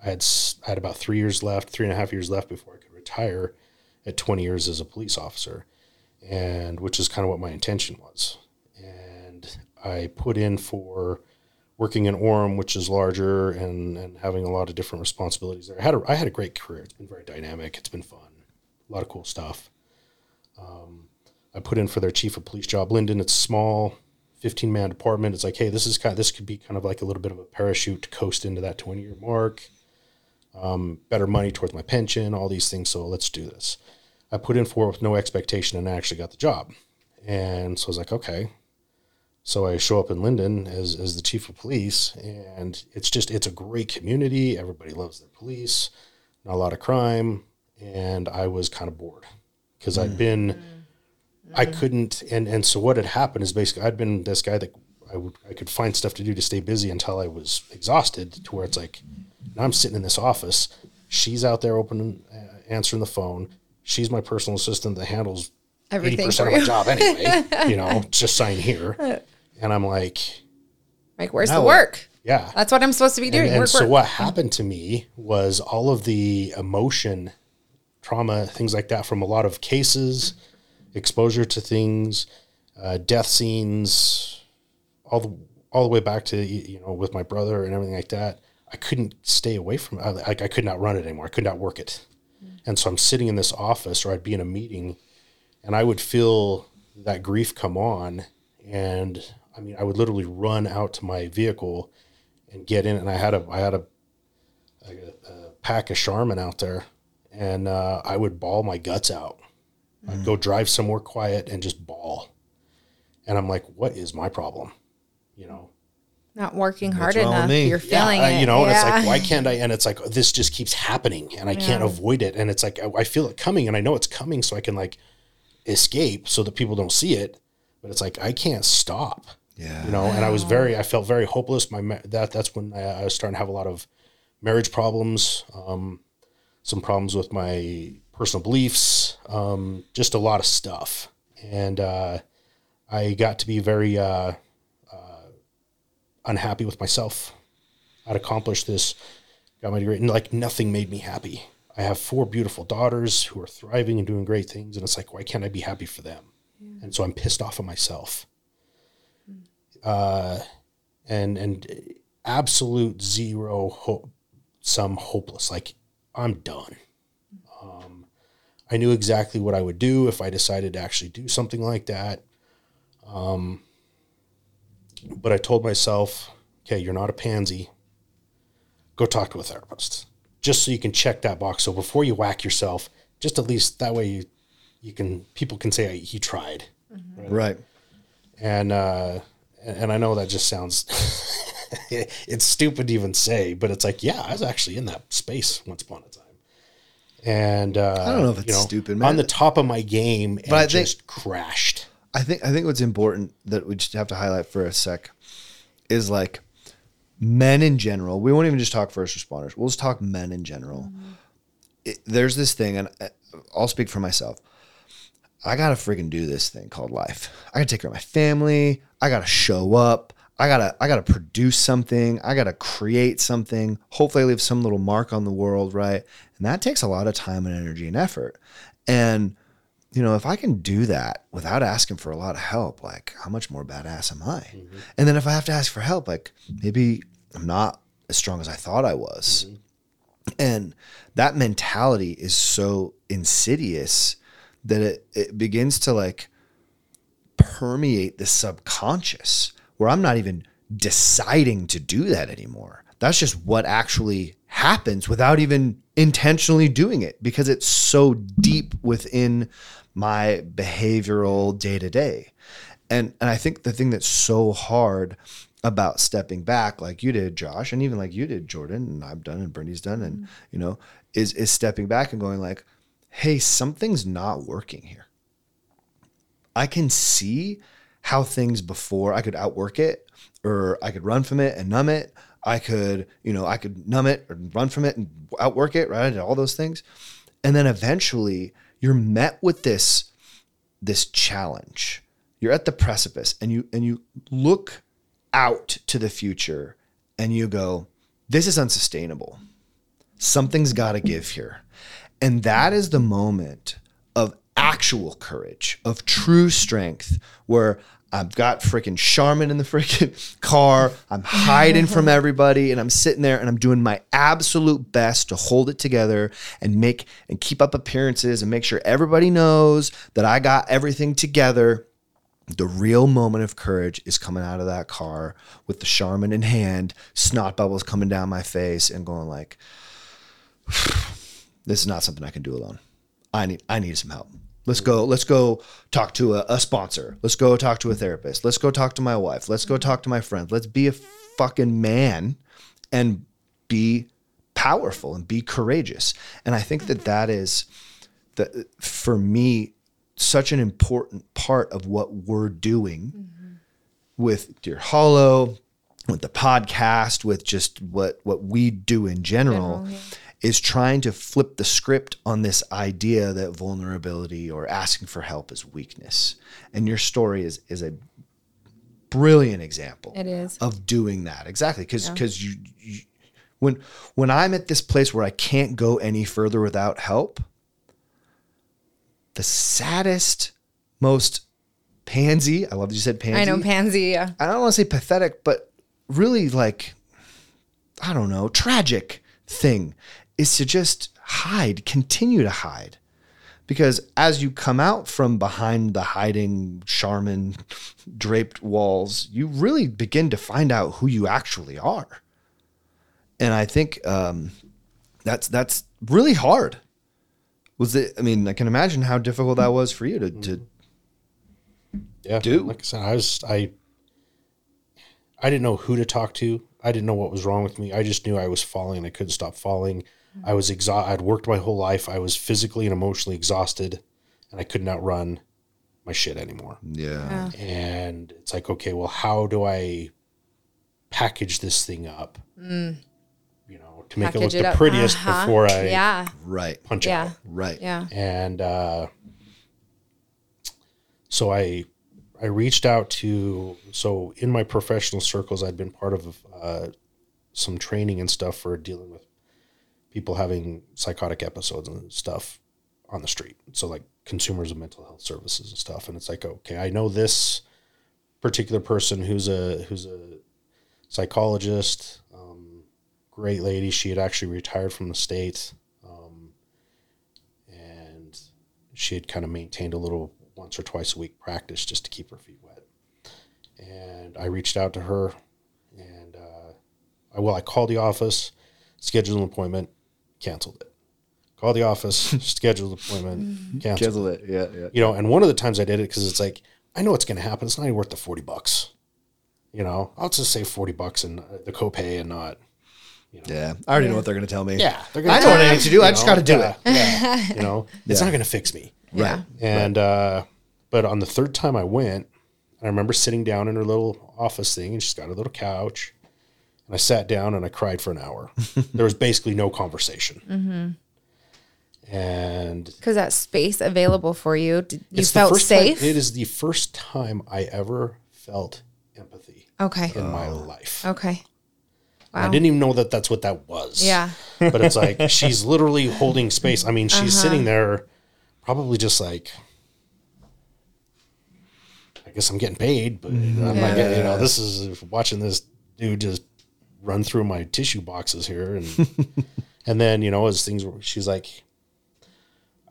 I had I had about three years left, three and a half years left before I could retire at 20 years as a police officer, and which is kind of what my intention was. And I put in for working in Orem, which is larger and, and having a lot of different responsibilities there. I had a, I had a great career. It's been very dynamic. It's been fun. A lot of cool stuff. Um, I put in for their chief of police job, Lindon. It's small, 15 man department. It's like, hey, this is kind of, this could be kind of like a little bit of a parachute to coast into that 20 year mark. Um, better money towards my pension, all these things. So let's do this. I put in for it with no expectation and I actually got the job. And so I was like, okay, so I show up in Lindon as, as the chief of police, and it's just it's a great community. Everybody loves their police, not a lot of crime, and I was kind of bored because I'd been, I couldn't, and and so what had happened is basically I'd been this guy that I would I could find stuff to do to stay busy until I was exhausted to where it's like now I'm sitting in this office, she's out there opening, uh, answering the phone, she's my personal assistant that handles 80% of my job anyway, you know, just sign here, and I'm like, Like, where's Now the work? yeah, That's what I'm supposed to be doing. and, and work, so work. what happened to me was all of the emotion, trauma, things like that from a lot of cases, exposure to things, uh, death scenes, all the all the way back to you know with my brother and everything like that. I couldn't stay away from it. I, like I could not run it anymore. I could not work it. And so I'm sitting in this office or I'd be in a meeting and I would feel that grief come on and I mean I would literally run out to my vehicle and get in and I had a I had a, a, a pack of Charmin out there and uh, I would bawl my guts out. I'd go drive somewhere quiet and just bawl. And I'm like, what is my problem? You know, Not working hard enough. You're feeling yeah, it. you know, and it's like, why can't I? And it's like, this just keeps happening and I can't avoid it. And it's like, I, I feel it coming and I know it's coming so I can like escape so that people don't see it. But it's like, I can't stop, Yeah. you know? And I was very, I felt very hopeless. My, ma- that, that's when I, I was starting to have a lot of marriage problems, um, some problems with my personal beliefs, um, just a lot of stuff. And, uh, I got to be very, uh, unhappy with myself. I'd accomplished this, got my degree, and like nothing made me happy. I have four beautiful daughters who are thriving and doing great things, and it's like, why can't I be happy for them? And so I'm pissed off at myself. Uh, and and absolute zero hope, some hopeless. Like I'm done. Um, I knew exactly what I would do if I decided to actually do something like that but I told myself, okay, you're not a pansy. Go talk to a therapist, just so you can check that box. So before you whack yourself, just at least that way you, you can people can say he tried, Right. and uh, and I know that just sounds it's stupid to even say, but it's like yeah, I was actually in that space once upon a time. And uh, I don't know if it's stupid, man. On the top of my game, and But I think- just crashed. I think I think what's important that we just have to highlight for a sec is like men in general. We won't even just talk first responders. We'll just talk men in general. It, there's this thing, and I'll speak for myself. I gotta freaking do this thing called life. I gotta take care of my family. I gotta show up. I gotta I gotta produce something. I gotta create something. Hopefully, I leave some little mark on the world, right? And that takes a lot of time and energy and effort. And you know, if I can do that without asking for a lot of help, like how much more badass am I? Mm-hmm. And then if I have to ask for help, like maybe I'm not as strong as I thought I was. Mm-hmm. And that mentality is so insidious that it, it begins to like permeate the subconscious where I'm not even deciding to do that anymore. That's just what actually happens without even intentionally doing it because it's so deep within my behavioral day to day. And and I think the thing that's so hard about stepping back like you did Josh and even like you did Jordan and I've done and Brittany's done and mm-hmm. you know is is stepping back and going like hey something's not working here. I can see how things before I could outwork it or I could run from it and numb it. I could, you know, I could numb it or run from it and outwork it, right? I did all those things. And then eventually you're met with this this challenge. You're at the precipice and you and you look out to the future and you go, this is unsustainable. Something's got to give here. And that is the moment of actual courage, of true strength, where I've got freaking Charmin in the freaking car. I'm hiding from everybody and I'm sitting there and I'm doing my absolute best to hold it together and make and keep up appearances and make sure everybody knows that I got everything together. The real moment of courage is coming out of that car with the Charmin in hand, snot bubbles coming down my face, and going like, "This is not something I can do alone. I need I need some help. Let's go. Let's go talk to a, a sponsor. Let's go talk to a therapist. Let's go talk to my wife. Let's go talk to my friends. Let's be a fucking man and be powerful and be courageous. And I think that that is that for me, such an important part of what we're doing with Deer Hollow, with the podcast, with just what what we do in general, is trying to flip the script on this idea that vulnerability or asking for help is weakness. And your story is is a brilliant example It is. of doing that exactly because because you, you when when i'm at this place where i can't go any further without help the saddest most pansy i love that you said pansy I know pansy. Yeah. i don't want to say pathetic but really like i don't know tragic thing is to just hide continue to hide because as you come out from behind the hiding Charmin draped walls, you really begin to find out who you actually are. And I think um, that's that's really hard. Was it? I mean, I can imagine how difficult that was for you to. to yeah do. like i said i was i i didn't know who to talk to i didn't know what was wrong with me i just knew i was falling and i couldn't stop falling i was exhausted i'd worked my whole life i was physically and emotionally exhausted and i could not run my shit anymore yeah. and it's like okay well how do i package this thing up you know to make it look it the prettiest Uh-huh. before i Yeah. Right. punch Yeah. out Right. Yeah. and uh, so I I reached out to so in my professional circles I'd been part of uh, some training and stuff for dealing with people having psychotic episodes and stuff on the street. So like consumers of mental health services and stuff. And it's like okay, I know this particular person who's a who's a psychologist, um, great lady. She had actually retired from the state and she had kind of maintained a little once or twice a week practice just to keep her feet wet. And I reached out to her, and uh, I, well, I called the office, scheduled an appointment, canceled it. Called the office, scheduled appointment, canceled. Cancel it. Yeah. Yeah. You know, and one of the times I did it because it's like I know it's going to happen. It's not even worth the forty bucks. You know, I'll just save forty bucks and uh, the copay and not. Yeah. I already know what they're going to tell me. Yeah, they're gonna I know what I need to do. I just got to do yeah, it. Yeah, you know, it's not going to fix me. Yeah. And uh, but on the third time I went, I remember sitting down in her little office thing, and she's got a little couch. And I sat down and I cried for an hour. there was basically no conversation. And Because that space available for you, you it's the felt first time- safe. it is the first time I ever felt empathy okay. in my life. Okay. I didn't even know that that's what that was. Yeah. but it's like she's literally holding space. I mean, she's Uh-huh. sitting there, probably just like, I guess I'm getting paid, but I'm not Yeah. getting, you know, this is watching this dude just run through my tissue boxes here, and and then you know, as things, were, she's like,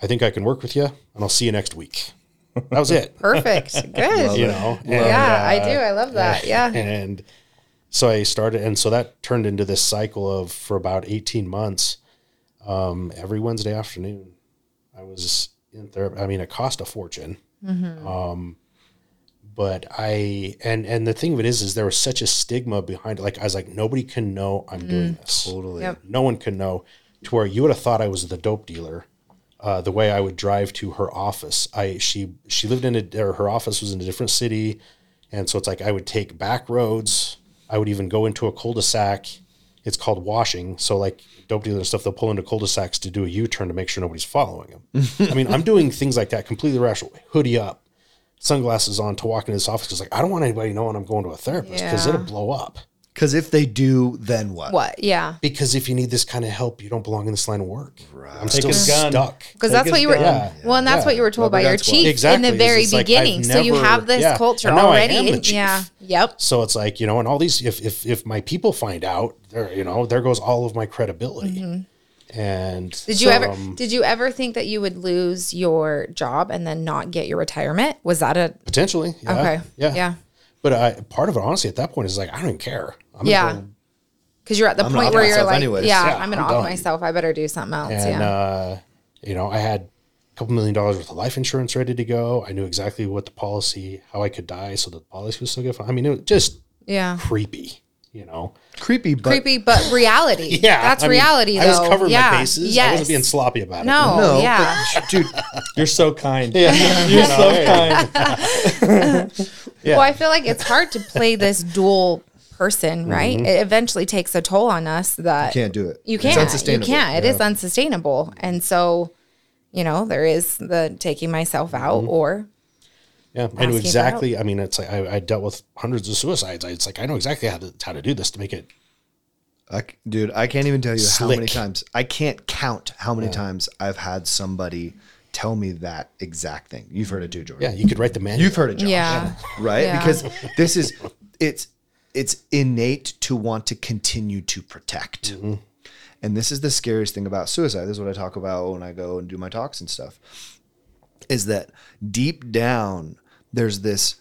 I think I can work with you, and I'll see you next week. That was it. Perfect. Good. you know, and, yeah, I uh, do. I love that. Yeah. and so I started, and so that turned into this cycle of for about 18 months. Um, every Wednesday afternoon, I was in therapy. I mean, it cost a fortune. Um, but I and and the thing of it is, is there was such a stigma behind it. Like I was like, nobody can know I'm doing this. Totally. Yep. No one can know. To where you would have thought I was the dope dealer. Uh, the way I would drive to her office, I she she lived in a or her office was in a different city, and so it's like I would take back roads. I would even go into a cul-de-sac. It's called washing. So like dope dealer and stuff, they'll pull into cul-de-sacs to do a U-turn to make sure nobody's following them. I mean, I'm doing things like that completely rational. Hoodie up, sunglasses on to walk into this office because like I don't want anybody knowing I'm going to a therapist because Yeah. it'll blow up. Because if they do, then what? What? Yeah. Because if you need this kind of help, you don't belong in this line of work. Right. I'm Take still his gun. stuck. Because Take that's his what you were. gun. Yeah. Well, and that's Yeah. what you were told Rubber by your gun squad. chief Exactly. in the very It's like, beginning. I've so you never- have this yeah. culture And now I already. am the chief. yeah. Yep. So it's like you know, and all these if if if my people find out, there you know, there goes all of my credibility. Mm-hmm. And. Did you so, ever? um, Did you ever think that you would lose your job and then not get your retirement? Was that a potentially? Yeah, okay? yeah, Yeah. But I, part of it, honestly, at that point, is like I don't even care. I'm Yeah. Because you're at the I'm point where you're like, anyways. yeah, Yeah, I'm gonna I'm off done. myself. I better do something else. and yeah. uh, you know, I had a couple million dollars worth of life insurance ready to go. I knew exactly what the policy, how I could die, so the policy was still good. I mean, it was just yeah. creepy. You know. Creepy, but Creepy, but reality. Yeah, that's I mean, reality. I was covering yeah. my bases. Yes. I wasn't being sloppy about it. no, yeah. but dude, You're so kind. Yeah. You're so kind. Yeah. Well, I feel like it's hard to play this dual person, right? Mm-hmm. It eventually takes a toll on us that you can't do it. You can't. You unsustainable. can't. It is Yeah. unsustainable. And so, you know, there is the taking myself out Mm-hmm. or Yeah, I asking knew exactly. I mean, it's like I, I dealt with hundreds of suicides. I, it's like I know exactly how to how to do this to make it. I c dude, I can't even tell you how many times. I can't count how many times I've had somebody tell me that exact thing. You've heard it too, Jordan. Yeah, you could write the manual. You've heard it, Josh. Yeah. Right? Yeah. Because this is it's it's innate to want to continue to protect. Mm-hmm. And this is the scariest thing about suicide. This is what I talk about when I go and do my talks and stuff. Is that deep down there's this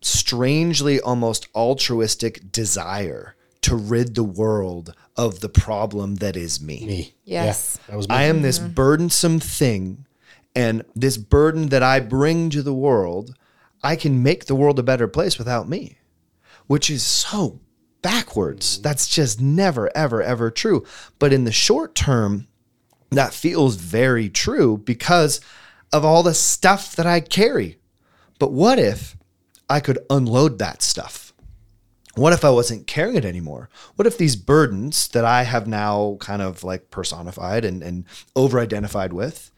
strangely almost altruistic desire to rid the world of the problem that is me. me. Yes. Yeah, that was me. I am this Mm-hmm. burdensome thing, and this burden that I bring to the world, I can make the world a better place without me, which is so backwards. Mm-hmm. That's just never, ever, ever true. But in the short term, that feels very true because of all the stuff that I carry. But what if I could unload that stuff? What if I wasn't carrying it anymore? What if these burdens that I have now kind of like personified and, and over identified with,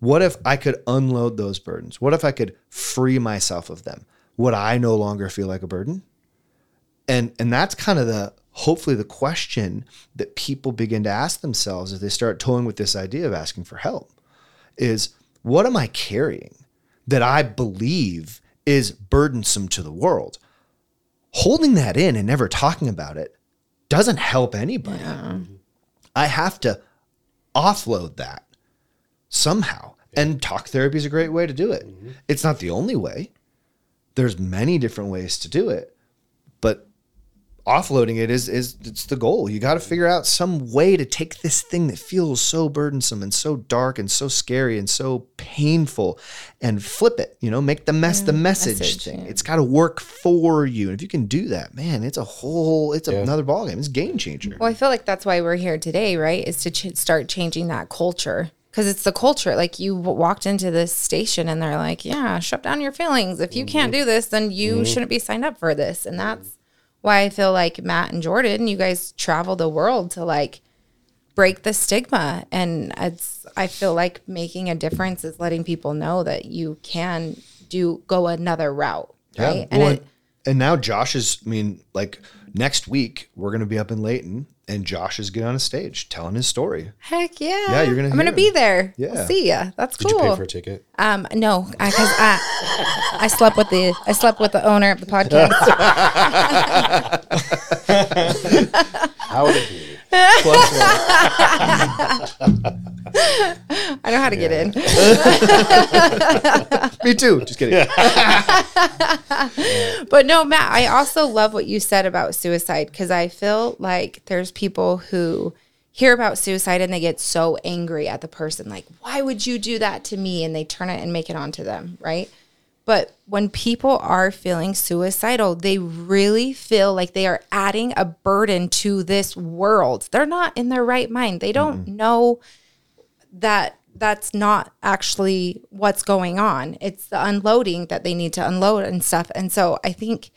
what if I could unload those burdens? What if I could free myself of them? Would I no longer feel like a burden? And and that's kind of the hopefully the question that people begin to ask themselves as they start toying with this idea of asking for help is what am I carrying that I believe is burdensome to the world? Holding that in and never talking about it doesn't help anybody. I have to offload that somehow. And talk therapy is a great way to do it. Mm-hmm. It's not the only way. There's many different ways to do it. But offloading it is is it's the goal. You got to figure out some way to take this thing that feels so burdensome and so dark and so scary and so painful and flip it, you know, make the mess the mm, message, message, thing. yeah. It's got to work for you. And if you can do that, man, it's a whole it's Yeah. another ballgame. It's game changer. Well, I feel like that's why we're here today, right? Is to ch- start changing that culture. Because it's the culture. Like you w- walked into this station and they're like, yeah, shut down your feelings. If you can't mm-hmm. do this, then you mm-hmm. shouldn't be signed up for this. And that's why I feel like Matt and Jordan, you guys travel the world to like break the stigma. And it's, I feel like making a difference is letting people know that you can do, go another route. Right. Well, And and, and now Josh is, I mean, like next week, we're going to be up in Layton and Josh is getting on a stage telling his story. heck yeah. Yeah, you're gonna I'm going to be there. Yeah. I'll see ya. That's Did cool. you pay for a ticket? Um, no, because I, I slept with the I slept with the owner of the podcast. How would it be? Plus one. I know how to get in. Me too. Just kidding. But no, Matt, I also love what you said about suicide because I feel like there's people who hear about suicide and they get so angry at the person, like, why would you do that to me? And they turn it and make it onto them, right? But when people are feeling suicidal, they really feel like they are adding a burden to this world. They're not in their right mind. They don't know that that's not actually what's going on. It's the unloading that they need to unload and stuff. And so I think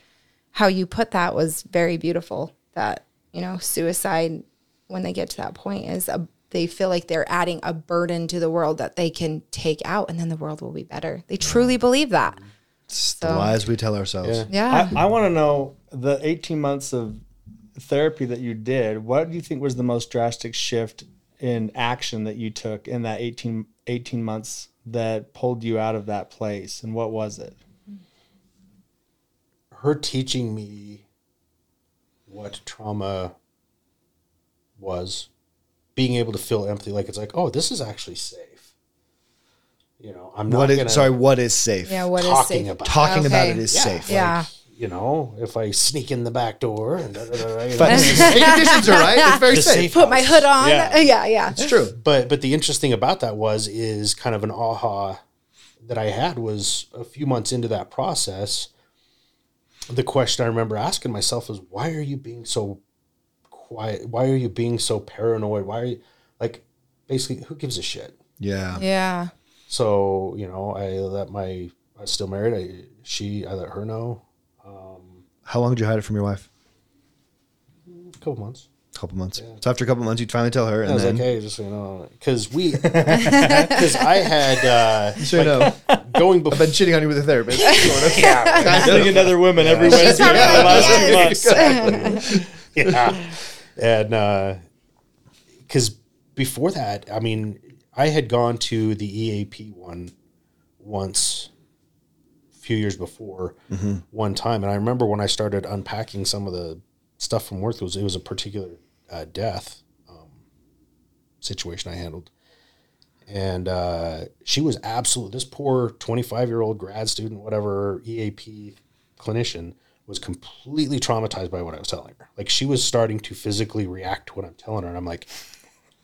how you put that was very beautiful. That, you know, suicide, when they get to that point, is a, they feel like they're adding a burden to the world that they can take out and then the world will be better. They truly believe that. It's the lies we tell ourselves. Yeah. I, I want to know the 18 months of therapy that you did. What do you think was the most drastic shift in action that you took in that 18, 18 months that pulled you out of that place? And what was it? Her teaching me what trauma was, being able to feel empathy, like it's like, oh, this is actually safe. You know, I'm not What is gonna sorry? What is safe? yeah. What is talking safe? about Talking about it is Yeah. safe. Yeah. you know, if I sneak in the back door and da, da, da, da, you know, But conditions are right. It's very safe. safe Put my hood on. Yeah. Yeah. Yeah. It's true. But but the interesting about that was is kind of an aha that I had was a few months into that process. the question I remember asking myself is, why are you being so quiet? Why are you being so paranoid? Why are you like, basically, who gives a shit? Yeah. Yeah. So you know, I let my I was still married. I she I let her know How long did you hide it from your wife? a couple months. A couple months. So after a couple months, you'd finally tell her, I and was then like, hey, just so you know, because we, because I had uh, so you know, going I've before. been cheating on you with a therapist. sort of. I'm seeing another women every Wednesday for the last two months. yeah. And because before that, I mean, I had gone to the EAP one once a few years before one time. And I remember when I started unpacking some of the stuff from work, it was, it was a particular uh, death um, situation I handled. And uh, she was absolute. This poor twenty-five-year-old grad student, whatever EAP clinician, was completely traumatized by what I was telling her. Like she was starting to physically react to what I'm telling her, and I'm like,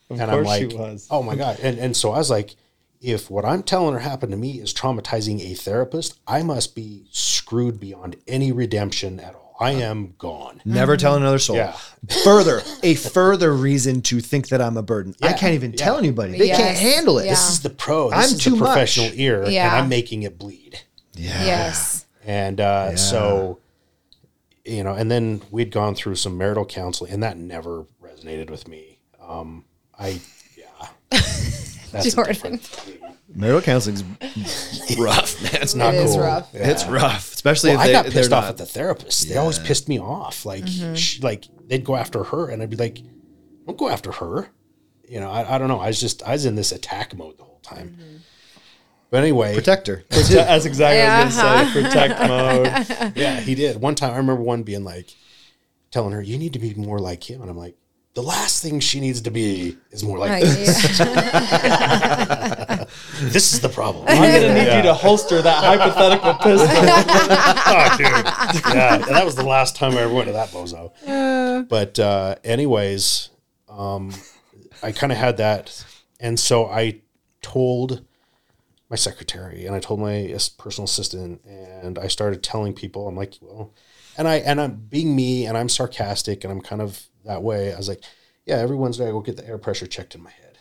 Of and I'm course she like, was. oh my god! And and so I was like, if what I'm telling her happened to me is traumatizing a therapist, I must be screwed beyond any redemption at all. I am gone. Never tell another soul. Yeah. Further, a further reason to think that I'm a burden. I can't even tell anybody. They Yes. can't handle it. Yeah. This is the pro. This I'm is too the much. professional ear, and I'm making it bleed. Yeah. Yes. And uh, so, you know, and then we'd gone through some marital counseling, and that never resonated with me. Um, I, yeah, that's a Jordan. different. Marital counseling's rough, man. It's not It is cool. rough. It's rough, especially Well, if they, I got they're pissed off not- at the therapist. They always pissed me off. Like, she, like they'd go after her, and I'd be like, "Don't go after her." You know, I, I don't know. I was just I was in this attack mode the whole time. But anyway, protector. That's exactly what I was going to say. Protect mode. yeah, he did. One time, I remember one being like, telling her, "You need to be more like him," and I'm like, "The last thing she needs to be is more like Like, this. yeah. This is the problem." I'm going to need you to holster that hypothetical pistol. oh, dude. Yeah, and that was the last time I ever went to that bozo. But uh, anyways, um, I kind of had that, and so I told my secretary and I told my personal assistant, and I started telling people, I'm like, well, and I and I'm being me, and I'm sarcastic, and I'm kind of that way. I was like, yeah, every Wednesday I go get the air pressure checked in my head.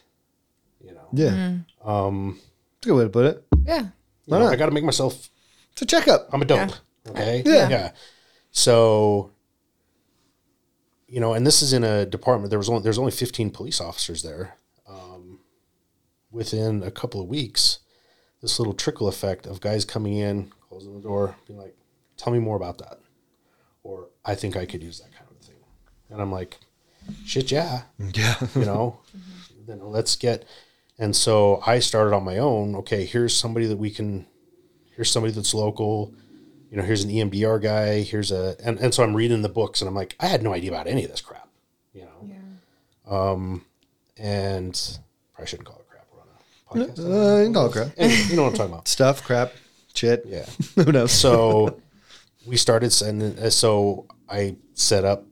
You know, Yeah. Um, That's a good way to put it. yeah. You know, I got to make myself It's a checkup. I'm a dope. Okay. Yeah. Yeah. So, you know, and this is in a department. There was only there's only 15 police officers there. Um, within a couple of weeks, this little trickle effect of guys coming in, closing the door, being like, "Tell me more about that," or "I think I could use that kind of thing," and I'm like, "Shit, yeah." Yeah. you know then let's get and so i started on my own okay here's somebody that we can here's somebody that's local you know here's an emdr guy here's a and, and so i'm reading the books and i'm like i had no idea about any of this crap you know Yeah. um and I shouldn't call it crap we're on a podcast Uh, you can call it crap. Anyway, you know what i'm talking about Stuff, crap, shit. yeah Who knows? so we started sending uh, so i set up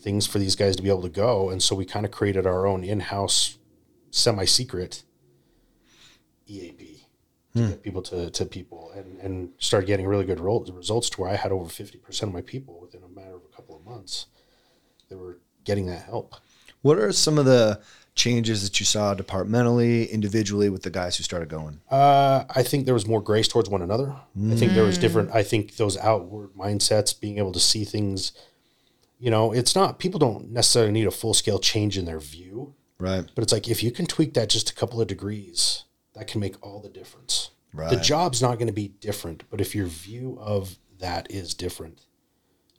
things for these guys to be able to go and so we kind of created our own in-house semi-secret eap to get people to, to people and, and started getting really good results to where i had over 50% of my people within a matter of a couple of months that were getting that help What are some of the changes that you saw departmentally, individually with the guys who started going? Uh, I think there was more grace towards one another. I think there was different. I think those outward mindsets, being able to see things, you know, it's not people don't necessarily need a full scale change in their view, Right. but it's like if you can tweak that just a couple of degrees, that can make all the difference. Right. The job's not going to be different, but if your view of that is different,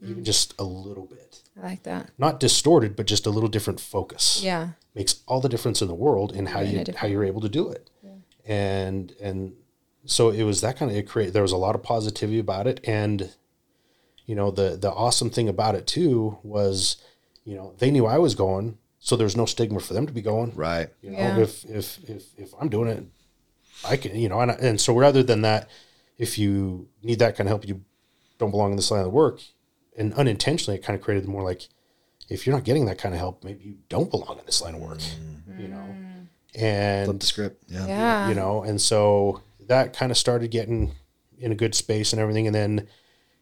even just a little bit, I like that. not distorted, but just a little different focus Yeah. Makes all the difference in the world in how you how you're able to do it. And and so it was that kind of it create there was a lot of positivity about it and you know the the awesome thing about it too was you know they knew I was going so there's no stigma for them to be going. Right. You know Yeah. if if if if I'm doing it I can you know and and so rather than that if you need that kind of help you don't belong in this line of work and unintentionally it kind of created more like if you're not getting that kind of help, maybe you don't belong in this line of work, you know. Flip And the script. Yeah. Yeah. you know, and so that kind of started getting in a good space and everything. And then,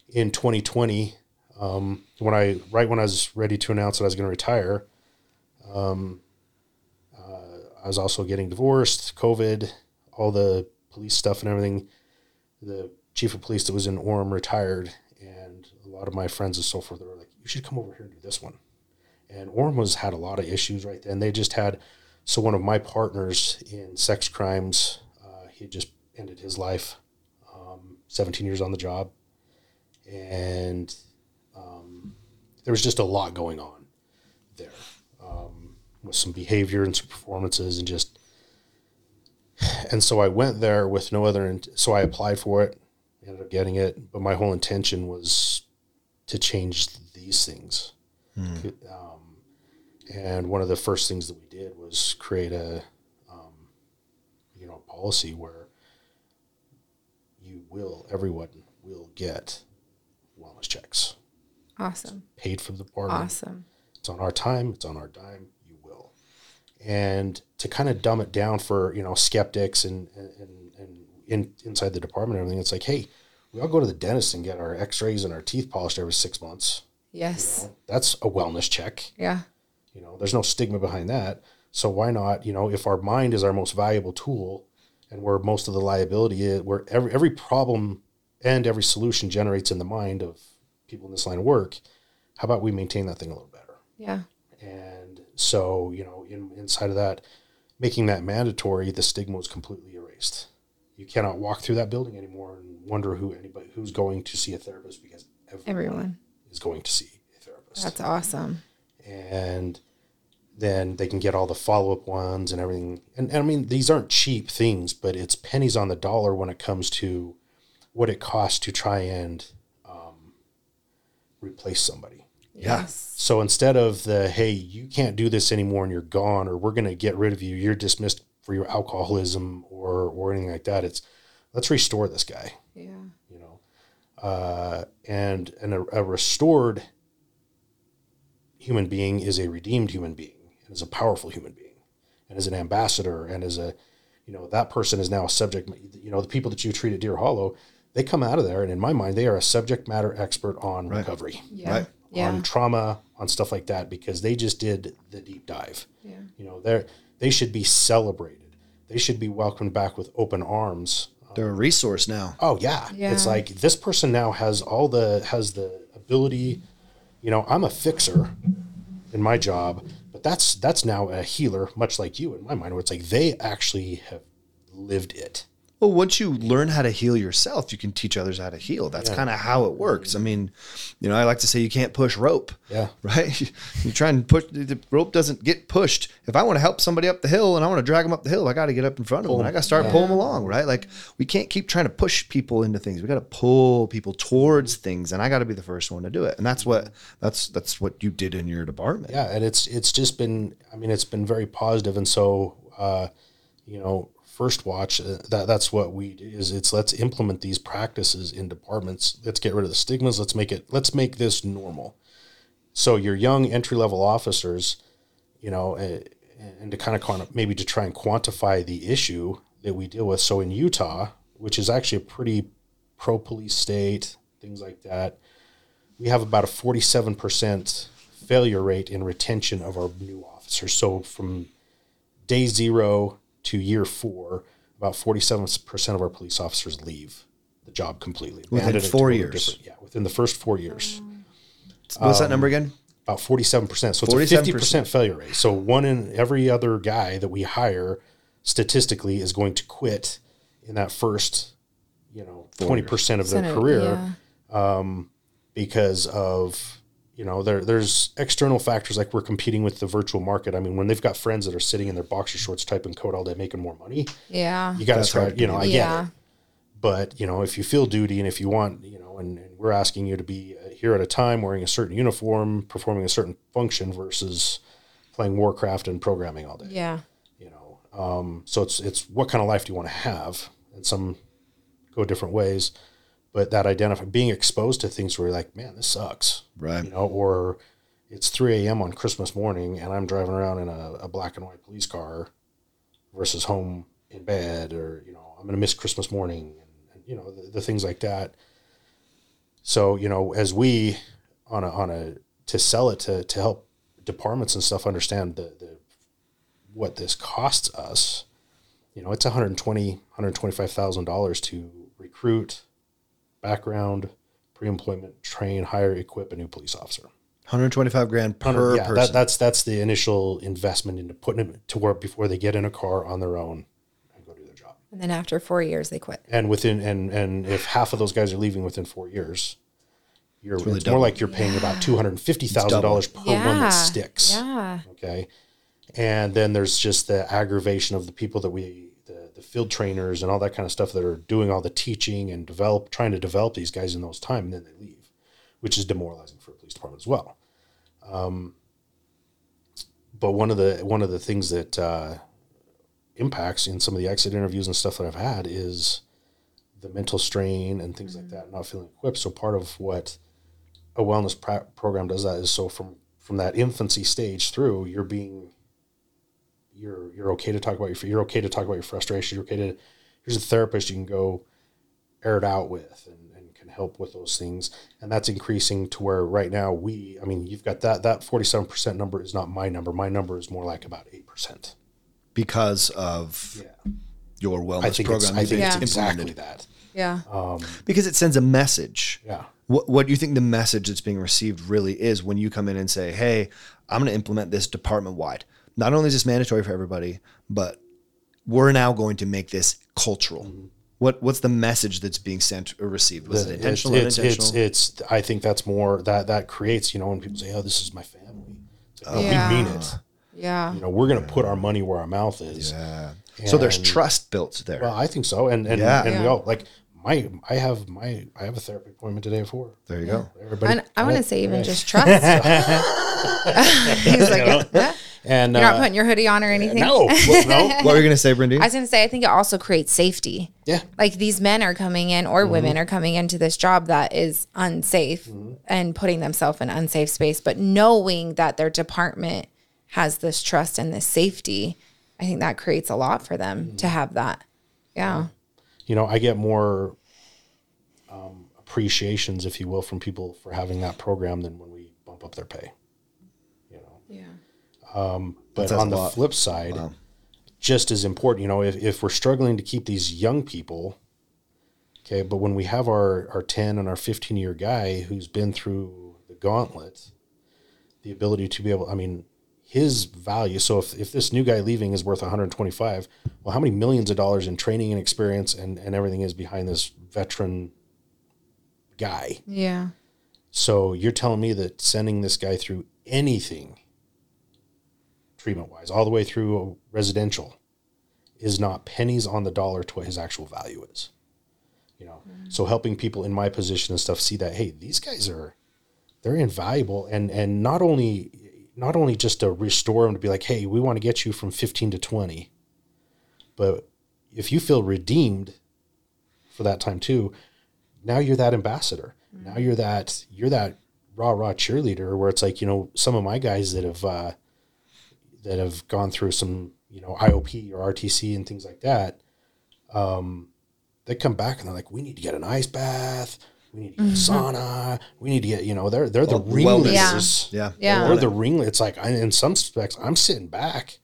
in 2020, um, when I right when I was ready to announce that I was going to retire, um, uh, I was also getting divorced, COVID, all the police stuff and everything. The chief of police that was in Orem retired, and a lot of my friends and so forth they were like, "You should come over here and do this one." And Orem was had a lot of issues right then. They just had so one of my partners in sex crimes, uh, he just ended his life, um, 17 years on the job, and um, there was just a lot going on there um, with some behavior and some performances and just. And so I went there with no other. int- So I applied for it, ended up getting it, but my whole intention was to change these things. Um, and one of the first things that we did was create a, um, you know, policy where you will, everyone will get wellness checks Awesome. paid for the department. Awesome. It's on our time. It's on our dime. You will. And to kind of dumb it down for you know skeptics and and, and in, inside the department and everything, it's like, hey, we all go to the dentist and get our X-rays and our teeth polished every six months. Yes. You know, that's a wellness check. Yeah. You know, there's no stigma behind that. So why not? You know, if our mind is our most valuable tool, and where most of the liability is, where every every problem and every solution generates in the mind of people in this line of work, how about we maintain that thing a little better? Yeah. And so, you know, in, inside of that, making that mandatory, the stigma was completely erased. You cannot walk through that building anymore and wonder who anybody who's going to see a therapist because everyone, Everyone. is going to see a therapist. That's awesome. And then they can get all the follow up ones and everything. And, and I mean, these aren't cheap things, but it's pennies on the dollar when it comes to what it costs to try and um, replace somebody. Yeah. Yes. So instead of the hey, you can't do this anymore and you're gone, or we're going to get rid of you, you're dismissed for your alcoholism or or anything like that. It's let's restore this guy, Yeah. you know, uh, and and a, a restored human being is a redeemed human being and is a powerful human being and is an ambassador and is a you know that person is now a subject you know the people that you treat at deer hollow they come out of there and in my mind they are a subject matter expert on recovery Yeah. Right. Yeah. on trauma, on stuff like that, because they just did the deep dive. Yeah. You know, they they should be celebrated. They should be welcomed back with open arms. They're a resource now. Oh yeah. Yeah. It's like this person now has all the has the ability, you know, I'm a fixer in my job, but that's that's now a healer, much like you in my mind, where it's like they actually have lived it. Well, once you learn how to heal yourself, you can teach others how to heal. That's kind of how it works. I mean, you know, I like to say you can't push rope. Yeah. Right? You try and push the rope doesn't get pushed. If I want to help somebody up the hill and I want to drag them up the hill, I got to get up in front of them. I got to start pulling them along, right? Like we can't keep trying to push people into things. We got to pull people towards things, and I got to be the first one to do it. And that's what that's that's what you did in your department. yeah and it's it's just been i mean it's been very positive and so uh you know first watch uh, that that's what we is it's let's implement these practices in departments. Let's get rid of the stigmas. Let's make it let's make this normal. So your young entry level officers you know uh, and to kind of kind of maybe to try and quantify the issue that we deal with. So in utah which is actually a pretty pro police state things like that we have about a 47% failure rate in retention of our new officers. So from day zero to year four, about 47% of our police officers leave the job completely. Within Abandon four to go to years. Yeah, within the first four years. What's that number again? About 47%. So it's a 47%. 50% failure rate. So one in every other guy that we hire statistically is going to quit in that first, you know, 20% of their Center- career Yeah. Um, because of you know there there's external factors like we're competing with the virtual market. I mean, when they've got friends that are sitting in their boxer shorts typing code all day making more money, Yeah. you got to That's try. hard You know, I get it. But you know, if you feel duty and if you want, you know, and, and we're asking you to be uh, here at a time wearing a certain uniform, performing a certain function versus playing Warcraft and programming all day Yeah. you know um, so it's it's what kind of life do you want to have and some go different ways but that identify being exposed to things where you're like man this sucks Right. you know or it's 3 a.m on christmas morning and i'm driving around in a, a black and white police car versus home in bed or you know i'm gonna miss christmas morning and, and you know the, the things like that So you know, as we on a on a to sell it to to help departments and stuff understand the the what this costs us, you know, it's 120 125,000 dollars to recruit, background, pre-employment, train, hire, equip a new police officer. 125 grand per yeah, person. that, that's that's the initial investment into putting them to work before they get in a car on their own and go do their job. And then after four years, they quit. And within and and if half of those guys are leaving within four years, you're it's, really more like you're paying about two hundred and fifty thousand dollars per one that sticks. Yeah. Okay. And then there's just the aggravation of the people that we the, field trainers and all that kind of stuff that are doing all the teaching and develop trying to develop these guys in those time and then they leave, which is demoralizing for a police department as well. Um, but one of the one of the things that uh, impacts in some of the exit interviews and stuff that I've had is the mental strain and things like that, not feeling equipped. So part of what a wellness pra- program does that is so from from that infancy stage through, you're being you're you're okay to talk about your you're okay to talk about your frustration. You're okay to here's a therapist you can go air it out with and, and can help with those things. And that's increasing to where right now we I mean you've got that that forty seven percent number is not my number. My number is more like about eight percent. because of Yeah. your wellness I think it's program. I you've think it's Yeah. exactly that. Yeah. Um, because it sends a message. Yeah. What, what do you think the message that's being received really is when you come in and say, "Hey, I'm going to implement this department wide. Not only is this mandatory for everybody, but we're now going to make this cultural." Mm-hmm. What what's the message that's being sent or received? Was it intentional? It's, unintentional? it's, it's, I think that's more that, that creates, you know, when people say, oh, this is my family. Like, oh, no, Yeah. we mean it. Yeah. You know, we're going to put our money where our mouth is. yeah. So there's trust built there. Well, I think so. And, and, Yeah. and we all like my, I have my, I have a therapy appointment today at four. there you go. Everybody. And I want to say even Okay. just trust. He's like, "Yeah, and, you're not uh, putting your hoodie on or anything. no, well, no. What were you going to say, Brindy? I was going to say, I think it also creates safety. Yeah. Like these men are coming in or women are coming into this job that is unsafe and putting themselves in unsafe space, but knowing that their department has this trust and this safety, I think that creates a lot for them to have that. Yeah. you know, I get more um, appreciations, if you will, from people for having that program than when we bump up their pay. You know, Yeah. but on the lot. flip side, just as important, you know, if, if we're struggling to keep these young people, okay, but when we have our, our 10 and our 15 year guy who's been through the gauntlet, the ability to be able, I mean, his value. So if, if this new guy leaving is worth 125, well, how many millions of dollars in training and experience and, and everything is behind this veteran guy? Yeah. So you're telling me that sending this guy through anything treatment wise, all the way through residential, is not pennies on the dollar to what his actual value is. You know, so helping people in my position and stuff see that hey, these guys are they're invaluable, and and not only not only just to restore them to be like, hey, we want to get you from 15 to 20, but if you feel redeemed for that time too, now you're that ambassador. Now you're that you're that rah rah cheerleader where it's like you know some of my guys that have uh, that have gone through some you know IOP or RTC and things like that. Um, they come back and they're like, we need to get an ice bath. We need to get a sauna. We need to get you know they're they're the Well, wellness. ringleaders. Yeah. Yeah. They're the ringlet. It's like I, in some respects, I'm sitting back.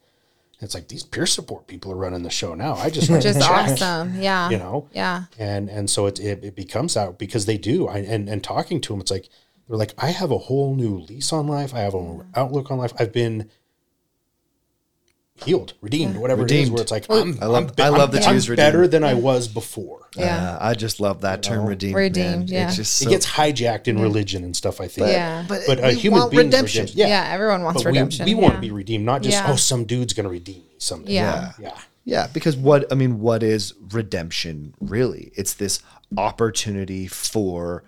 It's like these peer support people are running the show now. I just Which is check, awesome. Yeah. You know, Yeah. and and so it it, it becomes that because they do. I, and and talking to them, it's like they're like, I have a whole new lease on life. I have an Mm-hmm. outlook on life. I've been healed, redeemed, whatever it is. Redeemed. Where it's like I'm, I love- I'm be- I love I'm, that I'm better than I was before. Yeah. Uh, I just love that term redeemed. Redeemed, man. yeah. It's just so, It gets hijacked in religion and stuff. I think. Yeah. but, But a human want being's redemption. redemption. Yeah. Yeah. everyone wants But we, redemption. we want yeah. to be redeemed, not just Yeah. oh, some dude's going to redeem me someday. Yeah. yeah. Yeah, because what I mean, what is redemption really? It's this opportunity for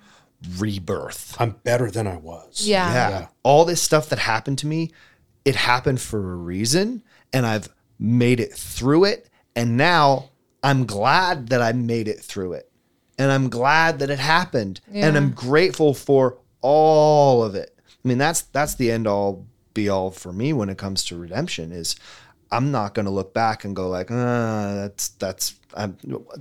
rebirth. I'm better than I was. Yeah. Yeah. Yeah. All this stuff that happened to me, it happened for a reason, and I've made it through it. And now I'm glad that I made it through it. And I'm glad that it happened. And I'm grateful for all of it. I mean, that's that's the end all be all for me when it comes to redemption is I'm not going to look back and go like, ah, that's that's I'm,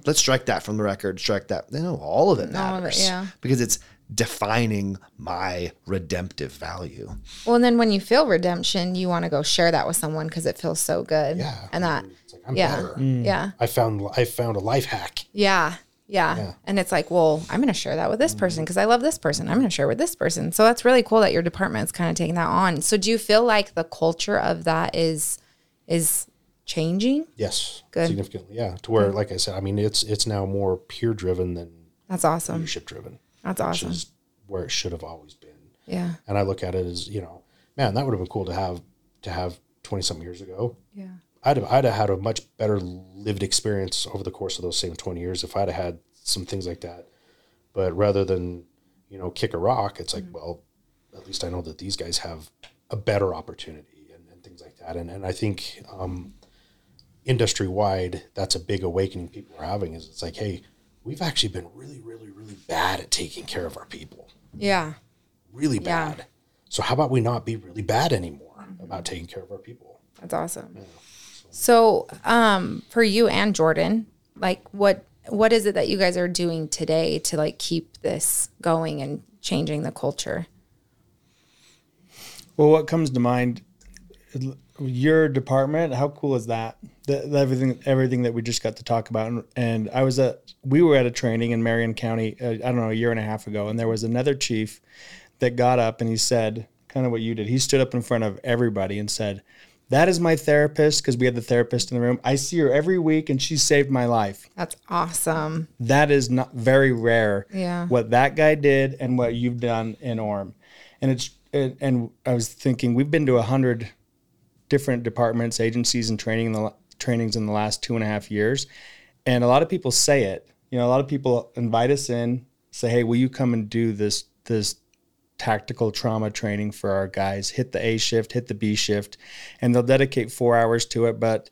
let's strike that from the record, strike that. No, all of it All of it, matters yeah. because it's defining my redemptive value. Well, and then when you feel redemption, you want to go share that with someone because it feels so good. Yeah. And that, It's like, I'm yeah, better. Mm. yeah, I found I found a life hack. yeah, yeah. And it's like, well, I'm going to share that with this person because I love this person. I'm going to share with this person. So that's really cool that your department's kind of taking that on. So do you feel like the culture of that is is changing? Yes, Good. significantly. Yeah, to where, like I said, I mean, it's it's now more peer driven than That's awesome. leadership driven. That's which awesome. is where it should have always been. Yeah. And I look at it as you know, man, that would have been cool to have to have twenty something years ago. Yeah. I'd have, I'd have had a much better lived experience over the course of those same 20 years if I'd have had some things like that. But rather than, you know, kick a rock, it's like, well, at least I know that these guys have a better opportunity and, and things like that. And, and I think um, industry wide, that's a big awakening people are having is it's like, hey, we've actually been really, really, really bad at taking care of our people. Yeah. Really Yeah. bad. So how about we not be really bad anymore about taking care of our people? That's awesome. So, um, for you and Jordan, like what what is it that you guys are doing today to like keep this going and changing the culture? Well, what comes to mind? Your department. How cool is that? The, the everything, everything that we just got to talk about. And, and I was at, we were at a training in Marion County. Uh, I don't know, a year and a half ago, and there was another chief that got up and he said, kind of what you did. He stood up in front of everybody and said, "That is my therapist," because we had the therapist in the room. I see her every week, and she saved my life. That's awesome. That is not very rare. Yeah. What that guy did and what you've done in Orem, and it's and, and I was thinking we've been to a hundred different departments, agencies, and training in the trainings in the last two and a half years, and a lot of people say it. You know, a lot of people invite us in, say, "Hey, will you come and do this this tactical trauma training for our guys? Hit the A shift, hit the B shift, and they'll dedicate four hours to it." But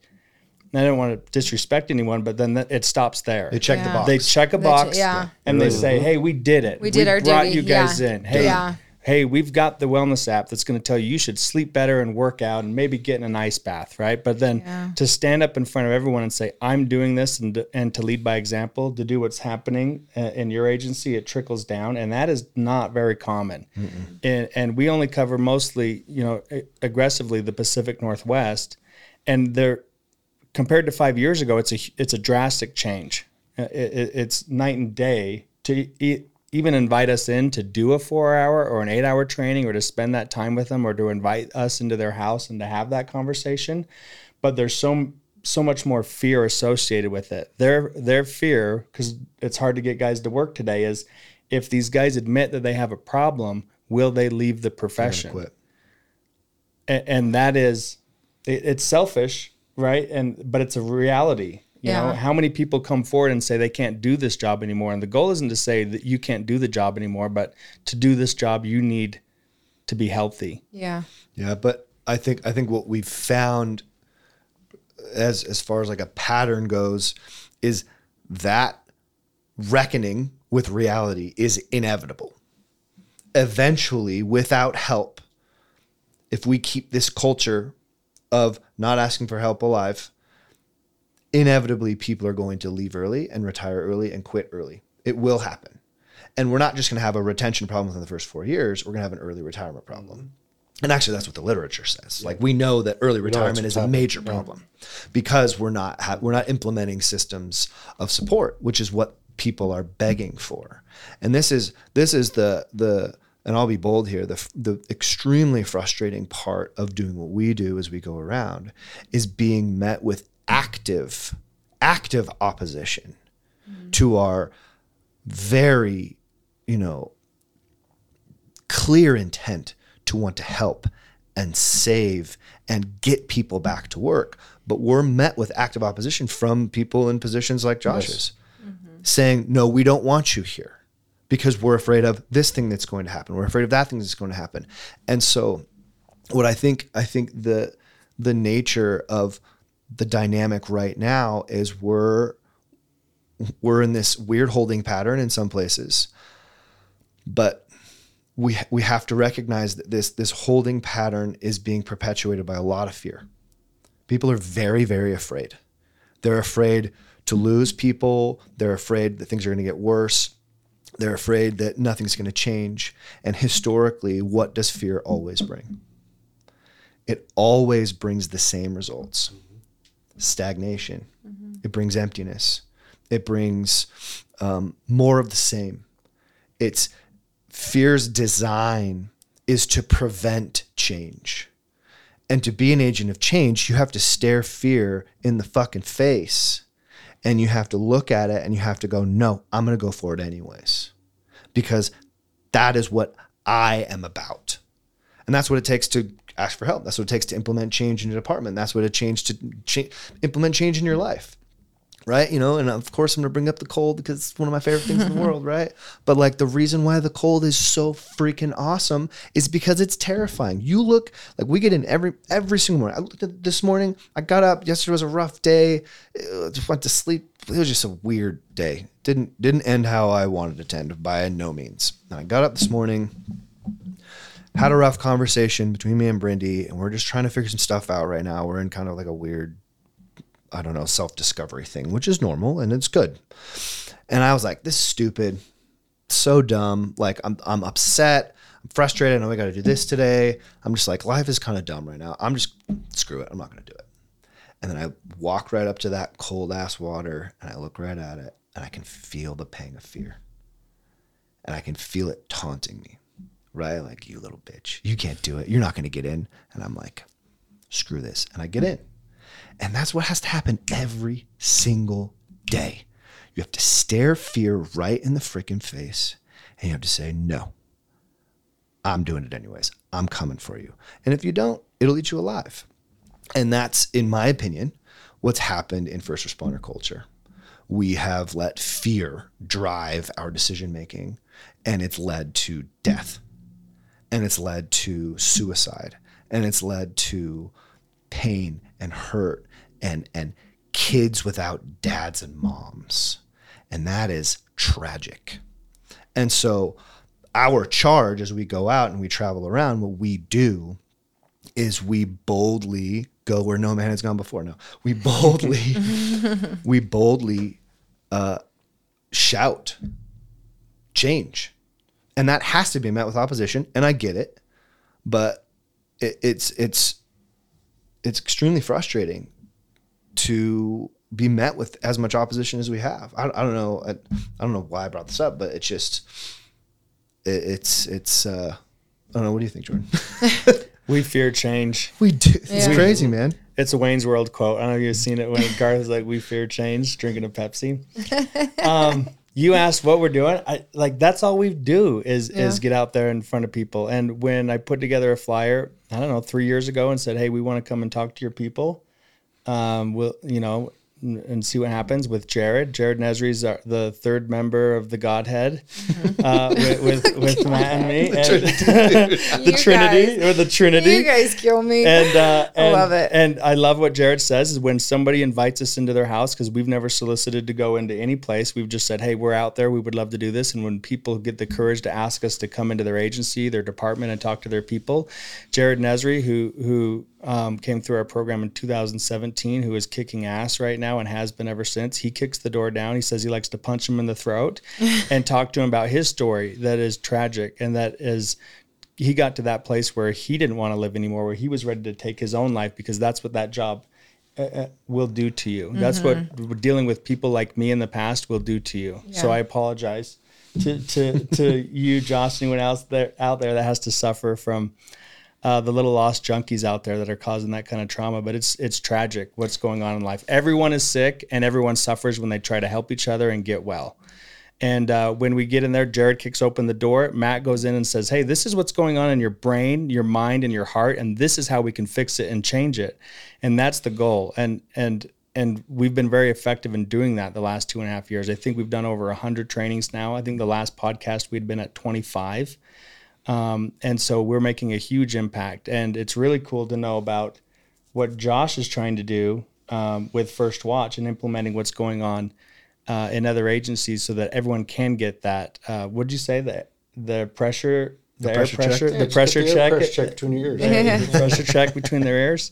I don't want to disrespect anyone, but then it stops there. They check the box. They check a They box, ch- yeah. and they say, "Hey, we did it. We did our brought duty." you guys Yeah. in. Hey, Yeah. Hey, we've got the wellness app that's going to tell you you should sleep better and work out and maybe get in an ice bath, right? But then Yeah. to stand up in front of everyone and say, "I'm doing this," and and to lead by example, to do what's happening uh, in your agency, it trickles down, and that is not very common. And and we only cover mostly, you know, aggressively the Pacific Northwest, and there compared to five years ago, it's a it's a drastic change. Uh, It, it, it's night and day to e- even invite us in to do a four hour or an eight hour training, or to spend that time with them, or to invite us into their house and to have that conversation. But there's so so much more fear associated with it. Their their fear, because it's hard to get guys to work today, is if these guys admit that they have a problem, will they leave the profession? quit. and, and that is it, it's selfish right and but it's a reality you know Yeah. how many people come forward and say they can't do this job anymore and the goal isn't to say that you can't do the job anymore but to do this job you need to be healthy Yeah. Yeah, but I think I think what we've found as as far as like a pattern goes is that reckoning with reality is inevitable. Eventually, without help, if we keep this culture of not asking for help alive, inevitably people are going to leave early and retire early and quit early. It will happen. And we're not just going to have a retention problem within the first four years, we're going to have an early retirement problem. And actually, that's what the literature says. Like we know that early retirement is a major problem because we're not ha- we're not implementing systems of support, which is what people are begging for. And this is this is the the and I'll be bold here. The the extremely frustrating part of doing what we do as we go around is being met with active active opposition to our very you know clear intent to want to help and save and get people back to work. But we're met with active opposition from people in positions like Josh's saying, no, we don't want you here because we're afraid of this thing that's going to happen. We're afraid of that thing that's going to happen. And so what I think, I think the, the nature of the dynamic right now is we're, we're in this weird holding pattern in some places, but we we have to recognize that this this holding pattern is being perpetuated by a lot of fear. People are very very afraid. They're afraid to lose people. They're afraid that things are going to get worse. They're afraid that nothing's going to change. And historically, what does fear always bring? It always brings the same results stagnation, it brings emptiness, it brings um, more of the same. It's fear's design is to prevent change. And to be an agent of change, you have to stare fear in the fucking face and you have to look at it and you have to go, no, I'm going to go for it anyways. Because that is what I am about. And that's what it takes to ask for help. That's what it takes to implement change in your department. That's what it takes to implement change in your life right? You know, and of course I'm gonna bring up the cold because it's one of my favorite things in the world, right? But like the reason why the cold is so freaking awesome is because it's terrifying. You look like we get in every every single morning. I looked at this morning. I got up. Yesterday was a rough day. Uh, Just went to sleep. It was just a weird day. Didn't didn't end how I wanted it to end by no means. And I got up this morning. Had a rough conversation between me and Brindy, and we're just trying to figure some stuff out right now. We're in kind of like a weird I don't know, self discovery thing, which is normal and it's good. And I was like, this is stupid, so dumb. Like I'm I'm upset, I'm frustrated. I know I got to do this today. I'm just like, life is kind of dumb right now. I'm just screw it. I'm not gonna do it. And then I walk right up to that cold ass water and I look right at it and I can feel the pang of fear. And I can feel it taunting me, right? Like, you little bitch, you can't do it. You're not gonna get in. And I'm like, screw this. And I get in. And that's what has to happen every single day. You have to stare fear right in the freaking face and you have to say, no, I'm doing it anyways. I'm coming for you. And if you don't, it'll eat you alive. And that's, in my opinion, what's happened in first responder culture. We have let fear drive our decision making, and it's led to death, and it's led to suicide, and it's led to pain and hurt and and kids without dads and moms. And that is tragic. And so our charge as we go out and we travel around, what we do is we boldly go where no man has gone before. No, we boldly, we boldly uh, shout change, and that has to be met with opposition. And I get it, but it, it's it's it's extremely frustrating to be met with as much opposition as we have. I, I don't know. I, I don't know why I brought this up, but it's just it, it's it's. Uh, I don't know. What do you think, Jordan? We fear change. we do. It's crazy, man. It's a Wayne's World quote. I don't know if you've seen it when Garth is like, "We fear change," drinking a Pepsi. Um, you asked what we're doing. I like that's all we do is is get out there in front of people. And when I put together a flyer, I don't know, three years ago, and said, "Hey, we want to come and talk to your people," um, we'll you know. And see what happens with Jared. Jared Nesri's is the third member of the Godhead, uh, with with, with Matt and me, and the Trinity guys- or the Trinity You guys kill me. and, uh, I love it. And I love what Jared says is when somebody invites us into their house because we've never solicited to go into any place. We've just said, "Hey, we're out there. We would love to do this." And when people get the courage to ask us to come into their agency, their department, and talk to their people, Jared Nesri, who who um, came through our program in 2017, who is kicking ass right now and has been ever since. He kicks the door down. He says he likes to punch him in the throat and talk to him about his story that is tragic and that is he got to that place where he didn't want to live anymore, where he was ready to take his own life because that's what that job uh, uh, will do to you. That's what dealing with people like me in the past will do to you. So I apologize to to to you, Josh, anyone else there out there that has to suffer from. Uh, the little lost junkies out there that are causing that kind of trauma, but it's it's tragic what's going on in life. Everyone is sick, and everyone suffers when they try to help each other and get well. And uh, when we get in there, Jared kicks open the door. Matt goes in and says, Hey, this is what's going on in your brain, your mind, and your heart. And this is how we can fix it and change it. And that's the goal. And, and, and we've been very effective in doing that the last two and a half years. I think we've done over 100 trainings now. I think the last podcast we'd been at 25. Um, and so we're making a huge impact. And it's really cool to know about what Josh is trying to do um, with First Watch and implementing what's going on uh, in other agencies so that everyone can get that. Uh, what did you say that the pressure, the, air pressure check? pressure, Yeah, the just pressure the check, pressure check between your ears. the pressure check between their ears,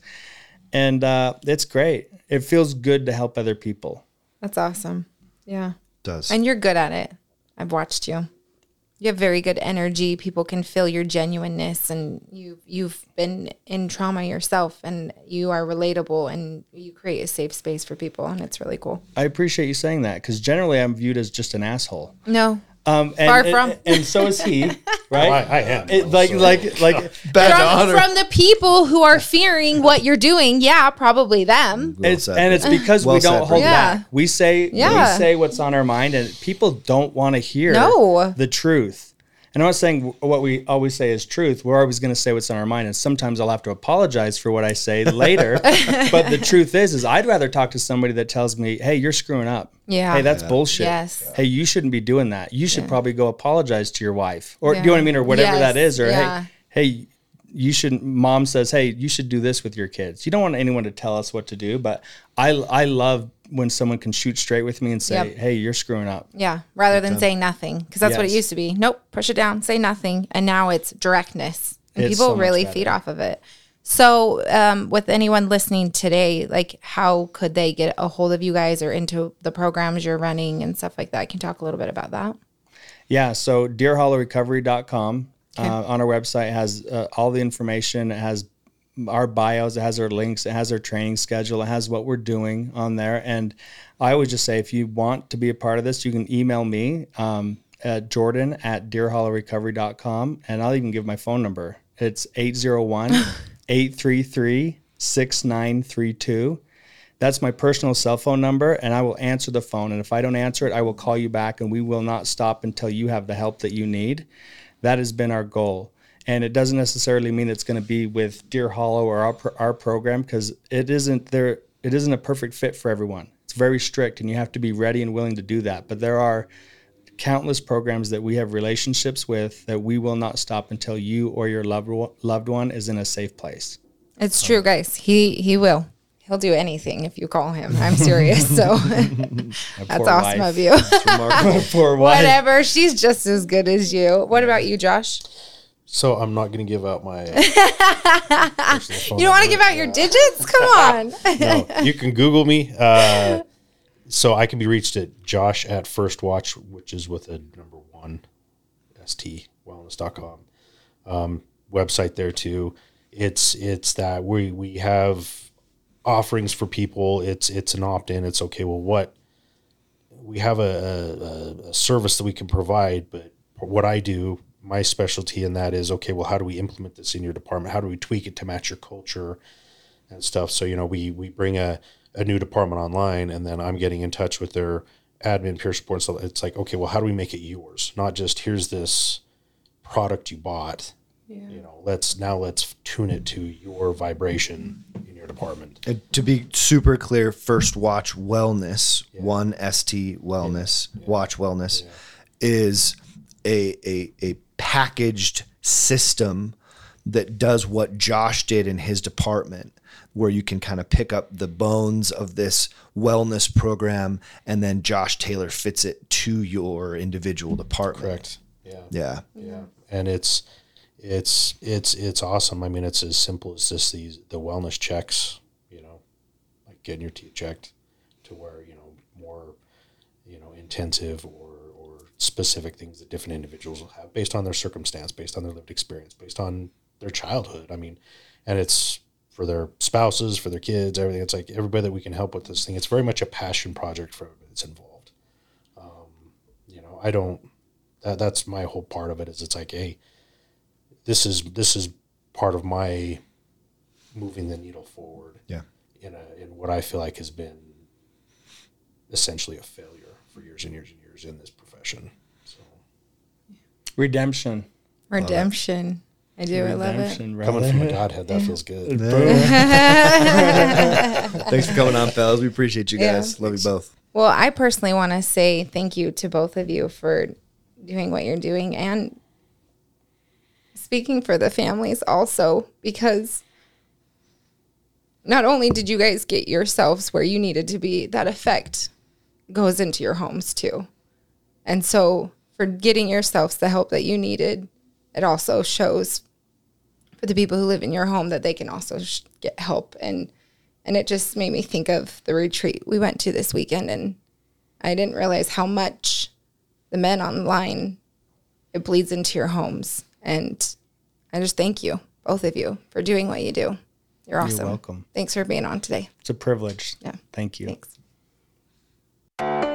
and uh, it's great. It feels good to help other people. That's awesome. Yeah. does. And you're good at it. I've watched you. You have very good energy. People can feel your genuineness, and you you've been in trauma yourself, and you are relatable, and you create a safe space for people, and it's really cool. I appreciate you saying that because generally I'm viewed as just an asshole. No, Um, and, Far from. and, so is he, right? Well, I, I am. It- like, like, like, Badge of from, honor. from the people who are fearing what you're doing, yeah, probably them. Well it's said. and it's because Well we don't said, hold Yeah. back. We say Yeah. we say what's on our mind, and people don't want to hear No. the truth. And I'm not saying what we always say is truth. We're always going to say what's on our mind, and sometimes I'll have to apologize for what I say later. but the truth is, is I'd rather talk to somebody that tells me, "Hey, you're screwing up. Yeah. Hey, that's bullshit. Yes. Hey, you shouldn't be doing that. You should probably go apologize to your wife, or do you know what I mean, or whatever Yes. that is, or Yeah. hey, hey, you shouldn't. Mom says, hey, you should do this with your kids. You don't want anyone to tell us what to do, but I I love when someone can shoot straight with me and say, Yep. hey, you're screwing up. Yeah, rather than saying nothing, because that's what it used to be. Nope, push it down, say nothing, and now it's directness, and It's people so really better. feed off of it. So, um, with anyone listening today, like, how could they get a hold of you guys or into the programs you're running and stuff like that? I can talk a little bit about that? Yeah. So deerhollowrecovery.com uh, on our website has uh, all the information. It has our bios, it has our links, it has our training schedule, it has what we're doing on there. And I always just say, if you want to be a part of this, you can email me um, at jordan at deerhollowrecovery.com and I'll even give my phone number. It's 801 833 6932. That's my personal cell phone number, and I will answer the phone. And if I don't answer it, I will call you back, and we will not stop until you have the help that you need. That has been our goal. And it doesn't necessarily mean it's going to be with Deer Hollow or our, our program because it isn't there. It isn't a perfect fit for everyone. It's very strict, and you have to be ready and willing to do that. But there are countless programs that we have relationships with that we will not stop until you or your loved one, loved one is in a safe place. It's true, guys. He he will. He'll do anything if you call him. I'm serious. So that's awesome wife. of you. Remarkable. Poor wife. Whatever. She's just as good as you. What about you, Josh? So I'm not going to give out my. You don't want to give out your digits? Come on. no, you can Google me. Uh, so I can be reached at Josh at First Watch, which is with a number one, stwellness.com. Um, website there too. It's it's that we we have offerings for people. It's it's an opt in. It's okay. Well, what we have a, a, a service that we can provide, but what I do, my specialty in that is okay. Well, how do we implement this in your department? How do we tweak it to match your culture? and stuff. So you know, we we bring a, a new department online, and then I'm getting in touch with their admin, peer support. and stuff. it's like, okay, well, how do we make it yours? Not just here's this product you bought. You know, let's now let's tune it to your vibration in your department. And to be super clear, First Watch Wellness, one ST Wellness, Watch Wellness, is a, a a packaged system that does what Josh did in his department, where you can kind of pick up the bones of this wellness program, and then Josh tailor fits it to your individual department. Correct. Yeah. Yeah. Yeah. And it's it's it's it's awesome. I mean, it's as simple as just these the wellness checks, you know, like getting your teeth checked to where, you know, more, you know, intensive specific things that different individuals will have based on their circumstance, based on their lived experience, based on their childhood. I mean, and it's for their spouses, for their kids, everything. It's like everybody that we can help with this thing. It's very much a passion project for everybody that's involved. Um, you know, I don't that that's my whole part of it is it's like hey this is this is part of my moving the needle forward Yeah. in a in what I feel like has been essentially a failure for years and years and years in this profession. So Redemption. Redemption. I do. I love it. Redemption, coming from a godhead, that feels good. Thanks for coming on, fellas. We appreciate you Yeah. guys. Love you both. Well, I personally want to say thank you to both of you for doing what you're doing and speaking for the families also because not only did you guys get yourselves where you needed to be, that effect goes into your homes too. And so for getting yourselves the help that you needed, it also shows for the people who live in your home that they can also sh- get help and and it just made me think of the retreat we went to this weekend and I didn't realize how much the men online, it bleeds into your homes. And I just thank you, both of you, for doing what you do. You're awesome. You're welcome. Thanks for being on today. It's a privilege. Yeah. Thank you. Thanks.